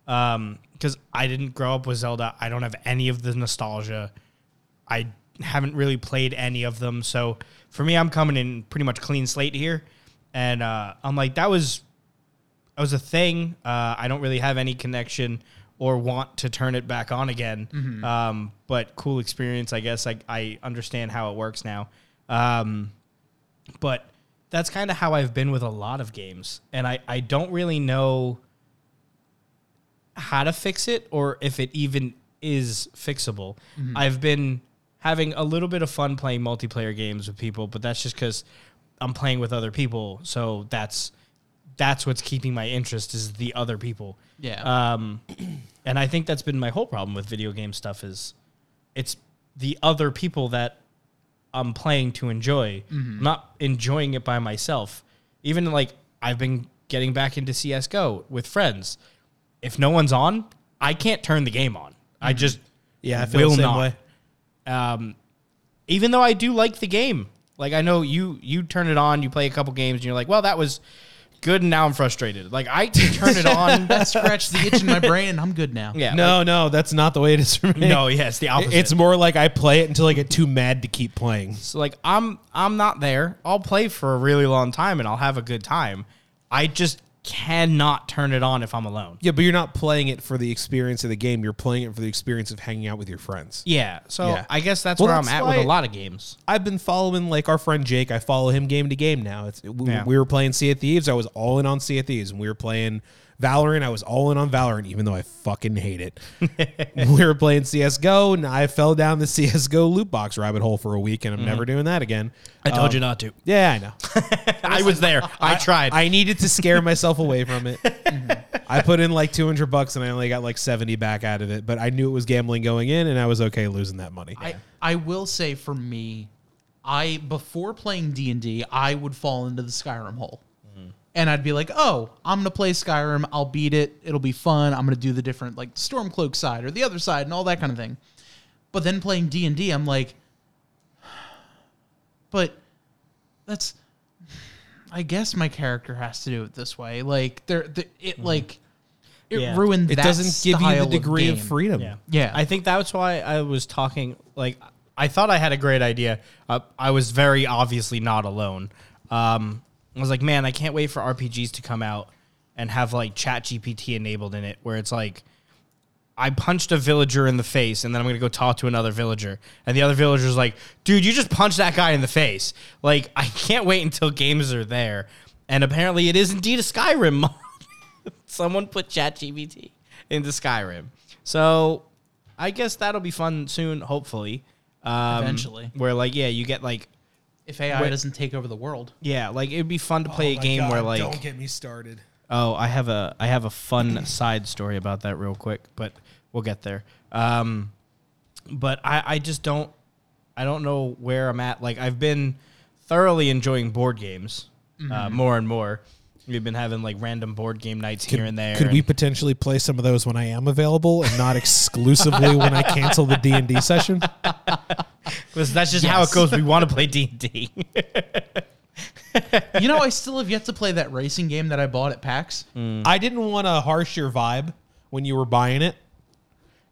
um, because I didn't grow up with Zelda. I don't have any of the nostalgia. I haven't really played any of them. So for me, I'm coming in pretty much clean slate here. And uh, I'm like, that was that was a thing. Uh, I don't really have any connection or want to turn it back on again. Mm-hmm. Um, but cool experience, I guess. I I understand how it works now. Um, but that's kind of how I've been with a lot of games, and I I don't really know how to fix it or if it even is fixable. I've been having a little bit of fun playing multiplayer games with people, but that's just because I'm playing with other people. So that's that's what's keeping my interest is the other people. Yeah. Um, and I think that's been my whole problem with video game stuff is it's the other people that I'm playing to enjoy, I'm not enjoying it by myself. Even like I've been getting back into CS:GO with friends. If no one's on, I can't turn the game on. I just Yeah, I feel will the same not. way. Um, even though I do like the game, like I know you you turn it on, you play a couple games, and you're like, well, that was good, and now I'm frustrated. Like I turn it on. (laughs) that scratched the itch in my brain, and I'm good now. yeah, No, no, that's not the way it is for me. no, yeah, it's the opposite. It's more like I play it until I get too mad to keep playing. So like I'm I'm not there. I'll play for a really long time and I'll have a good time. I just cannot turn it on if I'm alone. Yeah, but you're not playing it for the experience of the game. You're playing it for the experience of hanging out with your friends. Yeah. So Yeah. I guess that's Well, where that's I'm at why- with a lot of games. I've been following like our friend Jake. I follow him game to game now. It's we, Yeah. we were playing Sea of Thieves. I was all in on Sea of Thieves, and we were playing Valorant. I was all in on Valorant, even though I fucking hate it. (laughs) we were playing CS:GO, and I fell down the (laughs) CS:GO loot box rabbit hole for a week, and I'm never doing that again. I told Um, you not to. Yeah, I know. (laughs) I was there. I tried. I needed to scare myself away from it. I put in like 200 bucks, and I only got like 70 back out of it. But I knew it was gambling going in, and I was okay losing that money. I, I will say for me, I before playing D and D, I would fall into the Skyrim hole, and I'd be like, "Oh, I'm gonna play Skyrim. I'll beat it. It'll be fun. I'm gonna do the different like Stormcloak side or the other side and all that kind of thing." But then playing D and D, I'm like, (sighs) "But that's, (sighs) I guess my character has to do it this way. Like, there, the, it like." It Yeah. ruined. it that doesn't give you the degree of, game. freedom. Yeah. Yeah. I think that's why I was talking like I thought I had a great idea. Uh, I was very obviously not alone. Um, I was like, man, I can't wait for RPGs to come out and have like ChatGPT enabled in it, where it's like I punched a villager in the face, and then I'm gonna go talk to another villager, and the other villager's like, dude, you just punched that guy in the face. Like, I can't wait until games are there. And apparently, it is indeed a Skyrim mod. (laughs) Someone put ChatGPT into Skyrim. So I guess that'll be fun soon, hopefully. Um, Eventually. Where, like, yeah, you get, like, If AI Wait. doesn't take over the world. yeah, like, it'd be fun to Oh play a game where, like, don't get me started. Oh, I have a I have a fun (clears throat) side story about that real quick, but we'll get there. Um, but I I just don't I don't know where I'm at. Like I've been thoroughly enjoying board games uh, more and more. We've been having like random board game nights here and there. Could and- we potentially play some of those when I am available and not (laughs) exclusively when I cancel the D and D session? (laughs) Because that's just how it Yes. goes. We want to play D and D. you know, I still have yet to play that racing game that I bought at PAX. Mm. I didn't want to harsh your vibe when you were buying it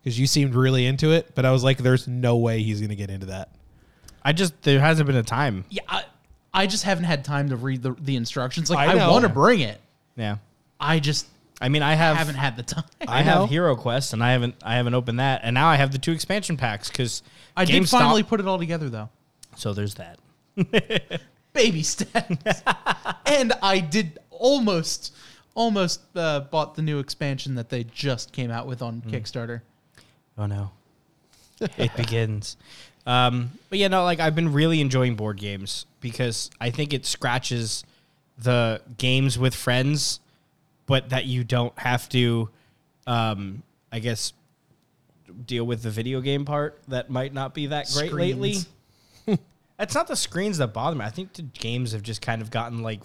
because you seemed really into it, but I was like, "There's no way he's going to get into that." I just there hasn't been a time. Yeah, I, I just haven't had time to read the, the instructions. Like, I I, know. want to bring it. Yeah, I just I mean I have haven't had the time. I, know. have HeroQuest and I haven't I haven't opened that, and now I have the two expansion packs because I did finally put it all together, though. So there's that. (laughs) Baby steps. (laughs) and I did almost, almost uh, bought the new expansion that they just came out with on Kickstarter. Oh no. it begins. Um, but yeah, no, like I've been really enjoying board games because I think it scratches the games with friends, but that you don't have to, um, I guess, deal with the video game part that might not be that great lately. (laughs) It's not the screens that bother me. I think the games have just kind of gotten like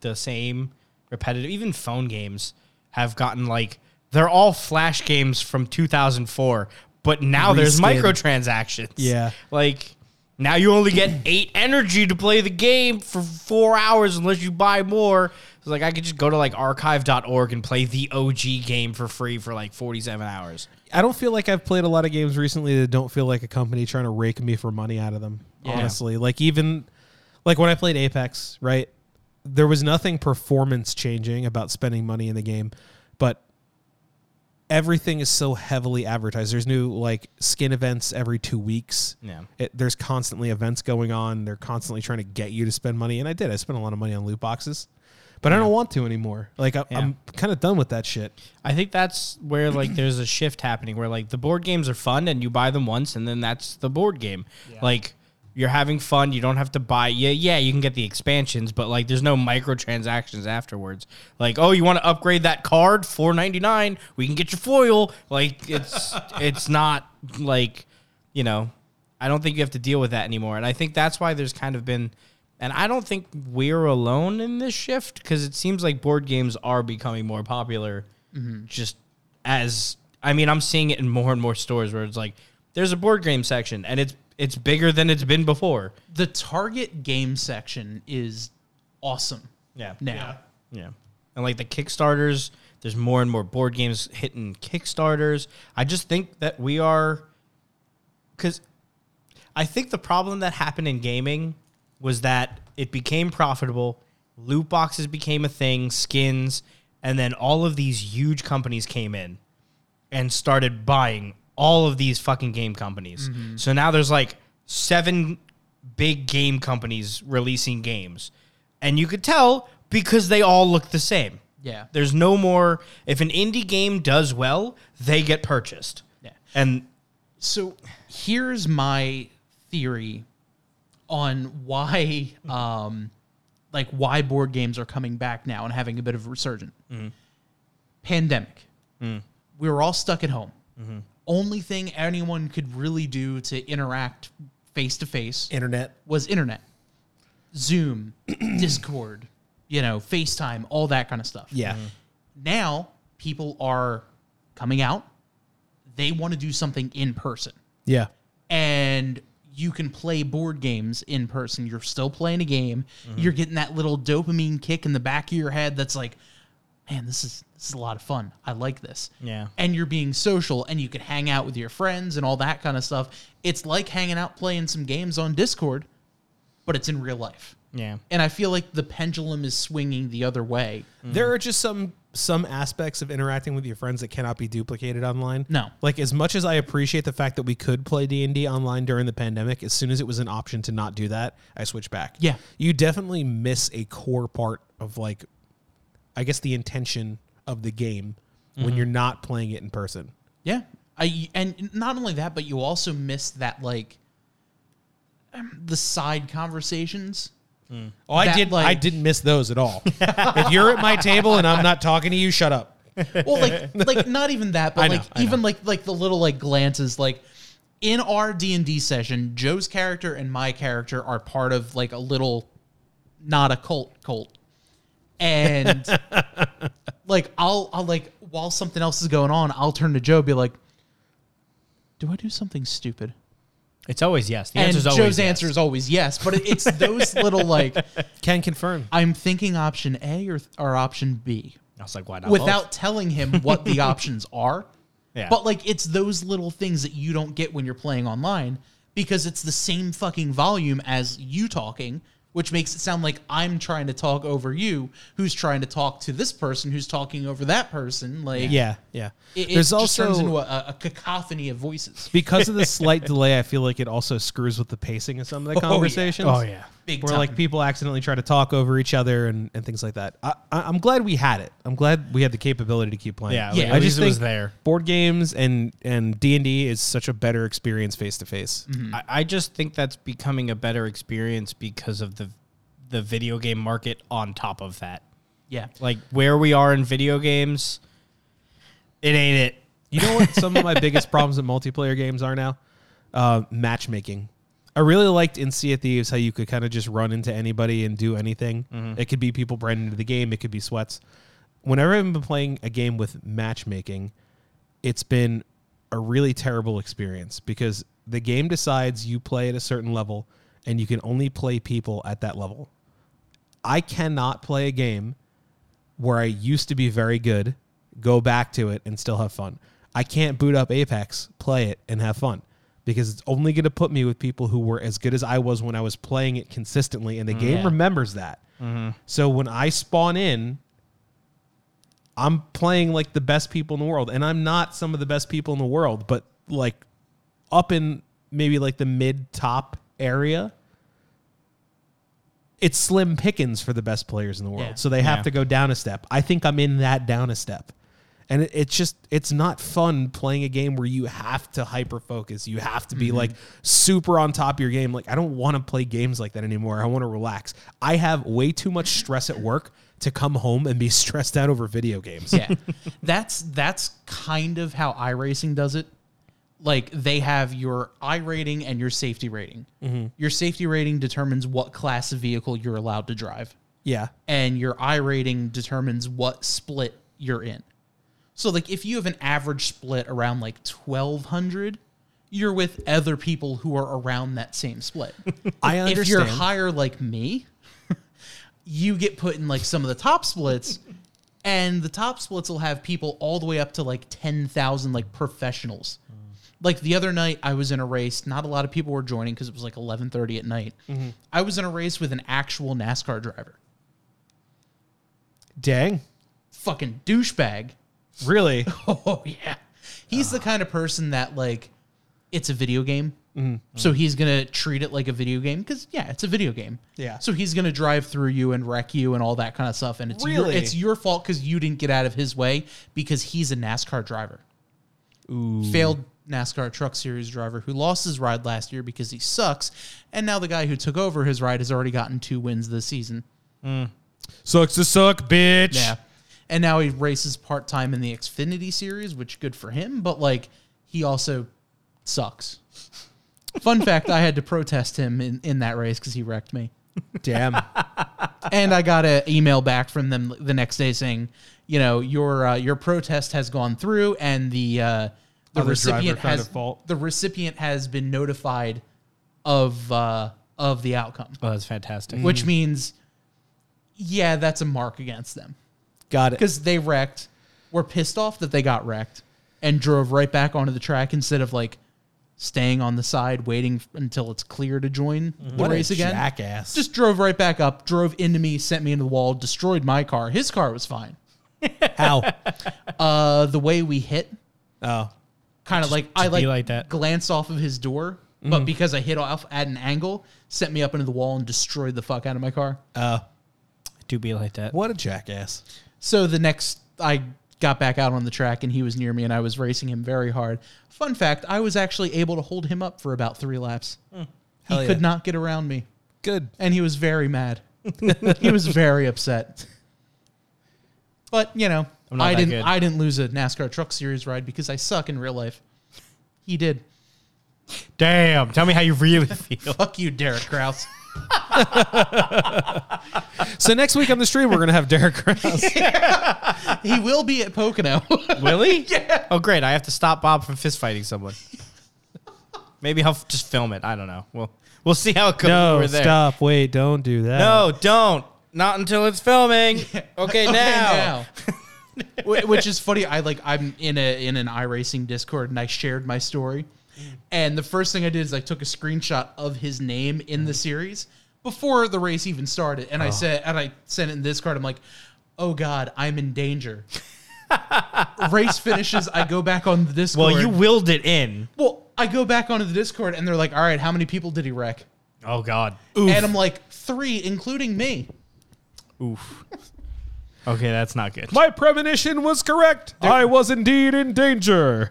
the same repetitive. Even phone games have gotten like they're all flash games from 2004, but now there's microtransactions. Yeah. Like now you only get eight energy to play the game for four hours unless you buy more. It's like I could just go to like archive.org and play the OG game for free for like 47 hours. I don't feel like I've played a lot of games recently that don't feel like a company trying to rake me for money out of them. Yeah. Honestly, like even like when I played Apex, right? There was nothing performance changing about spending money in the game, but everything is so heavily advertised. There's new like skin events every two weeks. Yeah. It, there's constantly events going on. They're constantly trying to get you to spend money, and I did. I spent a lot of money on loot boxes, but I don't want to anymore. Like I, Yeah. I'm kind of done with that shit. I think that's where like there's a shift happening where like the board games are fun and you buy them once and then that's the board game. Like you're having fun, you don't have to buy yeah, yeah, you can get the expansions, but like there's no microtransactions afterwards. Like, oh, you want to upgrade that card, four ninety nine, we can get your foil. Like it's (laughs) it's not like, you know, I don't think you have to deal with that anymore. And I think that's why there's kind of been and I don't think we're alone in this shift because it seems like board games are becoming more popular mm-hmm. just as I mean, I'm seeing it in more and more stores where it's like there's a board game section and it's it's bigger than it's been before. The Target game section is awesome Yeah. now. Yeah. And like the Kickstarters, there's more and more board games hitting Kickstarters. I just think that we are cuz I think the problem that happened in gaming was that it became profitable, loot boxes became a thing, skins, and then all of these huge companies came in and started buying all of these fucking game companies. Mm-hmm. So now there's like seven big game companies releasing games. And you could tell because they all look the same. Yeah. There's no more if an indie game does well, they get purchased. Yeah. And So here's my theory on why um like why board games are coming back now and having a bit of a resurgence. Mm-hmm. Pandemic. Mm. We were all stuck at home. Mm-hmm. Only thing anyone could really do to interact face to face Internet. was internet. Zoom, (clears throat) Discord, you know, FaceTime, all that kind of stuff. Yeah. Mm-hmm. Now people are coming out. They want to do something in person Yeah. and you can play board games in person. You're still playing a game. Mm-hmm. You're getting that little dopamine kick in the back of your head that's like, man, this is this is a lot of fun. I like this. Yeah. And you're being social and you can hang out with your friends and all that kind of stuff. It's like hanging out playing some games on Discord, but it's in real life. yeah. And I feel like the pendulum is swinging the other way. There mm-hmm. are just some some aspects of interacting with your friends that cannot be duplicated online. No. Like as much as I appreciate the fact that we could play D&D online during the pandemic, as soon as it was an option to not do that, I switched back. Yeah. You definitely miss a core part of like I guess the intention of the game when you're not playing it in person. Yeah. I and not only that, but you also miss that like um, the side conversations. Mm. Oh, I That, did like- I didn't miss those at all. (laughs) if you're at my table and I'm not talking to you, shut up. Well, like like not even that, but I like even know. like like the little like glances like in our D&D session, Joe's character and my character are part of like a little not a cult cult. And (laughs) like I'll I'll like while something else is going on, I'll turn to Joe and be like do I do something stupid? It's always yes. The and answer's Joe's always yes. answer is always yes, but it- it's those (laughs) little like Can confirm. I'm thinking option A or or option B I was like, why not? without both? telling him what the (laughs) options are. Yeah. But like it's those little things that you don't get when you're playing online because it's the same fucking volume as you talking, which makes it sound like I'm trying to talk over you, who's trying to talk to this person who's talking over that person. Like Yeah, yeah. it, it There's just also turns into a, a cacophony of voices. (laughs) because of the (laughs) slight delay, I feel like it also screws with the pacing of some of the oh, yeah. conversations. Oh yeah. Big where time. like people accidentally try to talk over each other and, and things like that. I, I, I'm glad we had it. I'm glad we had the capability to keep playing. Yeah, Yeah, like, I just least it was think there. board games and and D and D is such a better experience face to face. Mm-hmm. I, I just think that's becoming a better experience because of the the video game market on top of that. yeah. Like where we are in video games, it ain't it. You know what? Some of my (laughs) biggest problems with multiplayer games are now uh, matchmaking. I really liked in Sea of Thieves how you could kind of just run into anybody and do anything. It could be people brand into the game. It could be sweats. Whenever I've been playing a game with matchmaking, it's been a really terrible experience because the game decides you play at a certain level and you can only play people at that level. I cannot play a game where I used to be very good, go back to it and still have fun. I can't boot up Apex, play it, and have fun because it's only going to put me with people who were as good as I was when I was playing it consistently, and the game Yeah. remembers that. Mm-hmm. So when I spawn in, I'm playing like the best people in the world, and I'm not some of the best people in the world, but like up in maybe like the mid top area, it's slim pickings for the best players in the world. Yeah. So they have Yeah. to go down a step. I think I'm in that down a step. And it, it's just it's not fun playing a game where you have to hyper focus. You have to be mm-hmm. like super on top of your game. Like I don't want to play games like that anymore. I want to relax. I have way too much stress at work to come home and be (laughs) stressed out over video games. yeah that's that's kind of how iRacing does it like they have your iRating and your safety rating mm-hmm. your safety rating determines what class of vehicle you're allowed to drive Yeah. and your iRating determines what split you're in so like if you have an average split around like 1200 you're with other people who are around that same split (laughs) I understand. if you're higher like me, (laughs) you get put in like some of the top splits, and the top splits will have people all the way up to like ten thousand like professionals. Like the other night, I was in a race. Not a lot of people were joining because it was like eleven thirty at night. Mm-hmm. I was in a race with an actual NASCAR driver. Dang. Fucking douchebag. Really? (laughs) Oh yeah, he's the ah. kind of person that like it's a video game. Mm-hmm. So he's gonna treat it like a video game because yeah, it's a video game. Yeah. So he's gonna drive through you and wreck you and all that kind of stuff, and it's your, Really? it's your fault because you didn't get out of his way because he's a NASCAR driver. Ooh. Failed NASCAR Truck Series driver who lost his ride last year because he sucks, and now the guy who took over his ride has already gotten two wins this season. Sucks to suck, bitch. Yeah. And now he races part time in the Xfinity series, which good for him, but like he also sucks. Fun (laughs) fact, I had to protest him in, in that race because he wrecked me. Damn. (laughs) And I got an email back from them the next day saying, you know, your uh, your protest has gone through and the uh, the Other recipient driver found has a fault. the recipient has been notified of uh, of the outcome, Oh, that's fantastic. which means yeah, that's a mark against them. Got it. because they wrecked, were pissed off that they got wrecked, and drove right back onto the track instead of like staying on the side waiting f- until it's clear to join the What a race again. jackass. Just drove right back up, drove into me, sent me into the wall, destroyed my car. His car was fine. How? (laughs) Uh, the way we hit, oh. Kind of like I like, like that. glanced off of his door, Mm-hmm. but because I hit off at an angle, sent me up into the wall and destroyed the fuck out of my car. Oh. Do be like that. What a jackass. So the next, I got back out on the track and he was near me and I was racing him very hard. Fun fact, I was actually able to hold him up for about three laps. he Hell could not get around me Good. and he was very mad. (laughs) he was very upset. (laughs) But, you know, I'm not I that didn't good. I didn't lose a NASCAR truck series ride because I suck in real life. He did. Damn. Tell me how you really (laughs) feel. Fuck you, Derek Kraus. So next week on the stream, we're gonna have Derek Kraus. (laughs) he will be at Pocono. Will he? (laughs) Yeah. Oh, great. I have to stop Bob from fist fighting someone. Maybe I'll f- just film it. I don't know. We'll we'll see how it goes. no, we're there. stop. Wait, don't do that. No, don't. Not until it's filming. Okay, now. now. (laughs) Wh- Which is funny. I like I'm in a in an iRacing Discord and I shared my story. And the first thing I did is I took a screenshot of his name in the series before the race even started. And I oh. said and I sent it in Discord. I'm like, oh God, I'm in danger. (laughs) race finishes, I go back on the Discord. Well, you willed it in. Well, I go back onto the Discord and they're like, all right, how many people did he wreck? Oh God. And I'm like, three, including me. Oof. (laughs) Okay, that's not good. My premonition was correct. I was indeed in danger.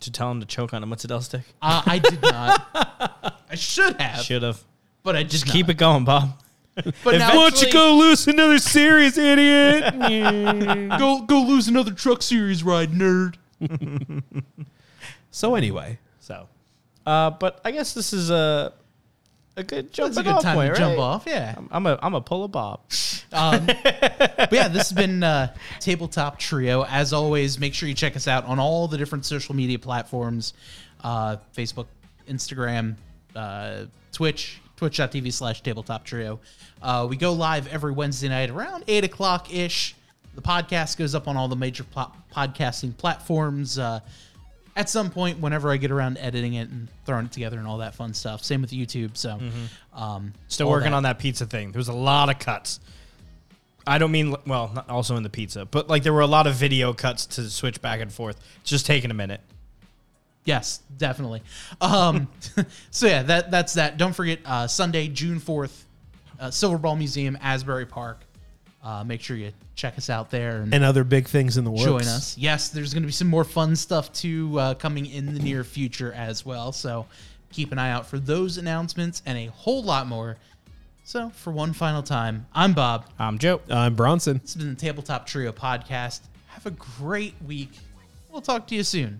To tell him to choke on a mozzarella stick. Uh, I did not. (laughs) I should have, Should have. but I just Keep it going, Bob. But now, Why don't you go lose another series, idiot? (laughs) go go lose another truck series ride, nerd. (laughs) so anyway, So, uh, but I guess this is a a good jump. That's a good time to jump off. Yeah. I'm a I'm a pull a Bob. (laughs) Um, but yeah, this has been uh, Tabletop Trio. As always, make sure you check us out on all the different social media platforms uh, Facebook, Instagram, uh, Twitch, twitch.tv slash tabletop trio. Uh, we go live every Wednesday night around 8 o'clock ish. The podcast goes up on all the major pl- podcasting platforms. Uh, at some point, whenever I get around editing it and throwing it together and all that fun stuff. Same with YouTube. So, um, Still working that. on that pizza thing. There was a lot of cuts. I don't mean well, not also in the pizza, but like there were a lot of video cuts to switch back and forth. It's just taking a minute. Yes, definitely. Um, (laughs) so yeah, that that's that. Don't forget uh, Sunday, June fourth, uh, Silverball Museum, Asbury Park. Uh, make sure you check us out there and, And other big things in the works. join us. Yes, there's going to be some more fun stuff too uh, coming in the near future as well. So keep an eye out for those announcements and a whole lot more. So for one final time, I'm Bob. I'm Joe. I'm Bronson. This has been the Tabletop Trio podcast. Have a great week. We'll talk to you soon.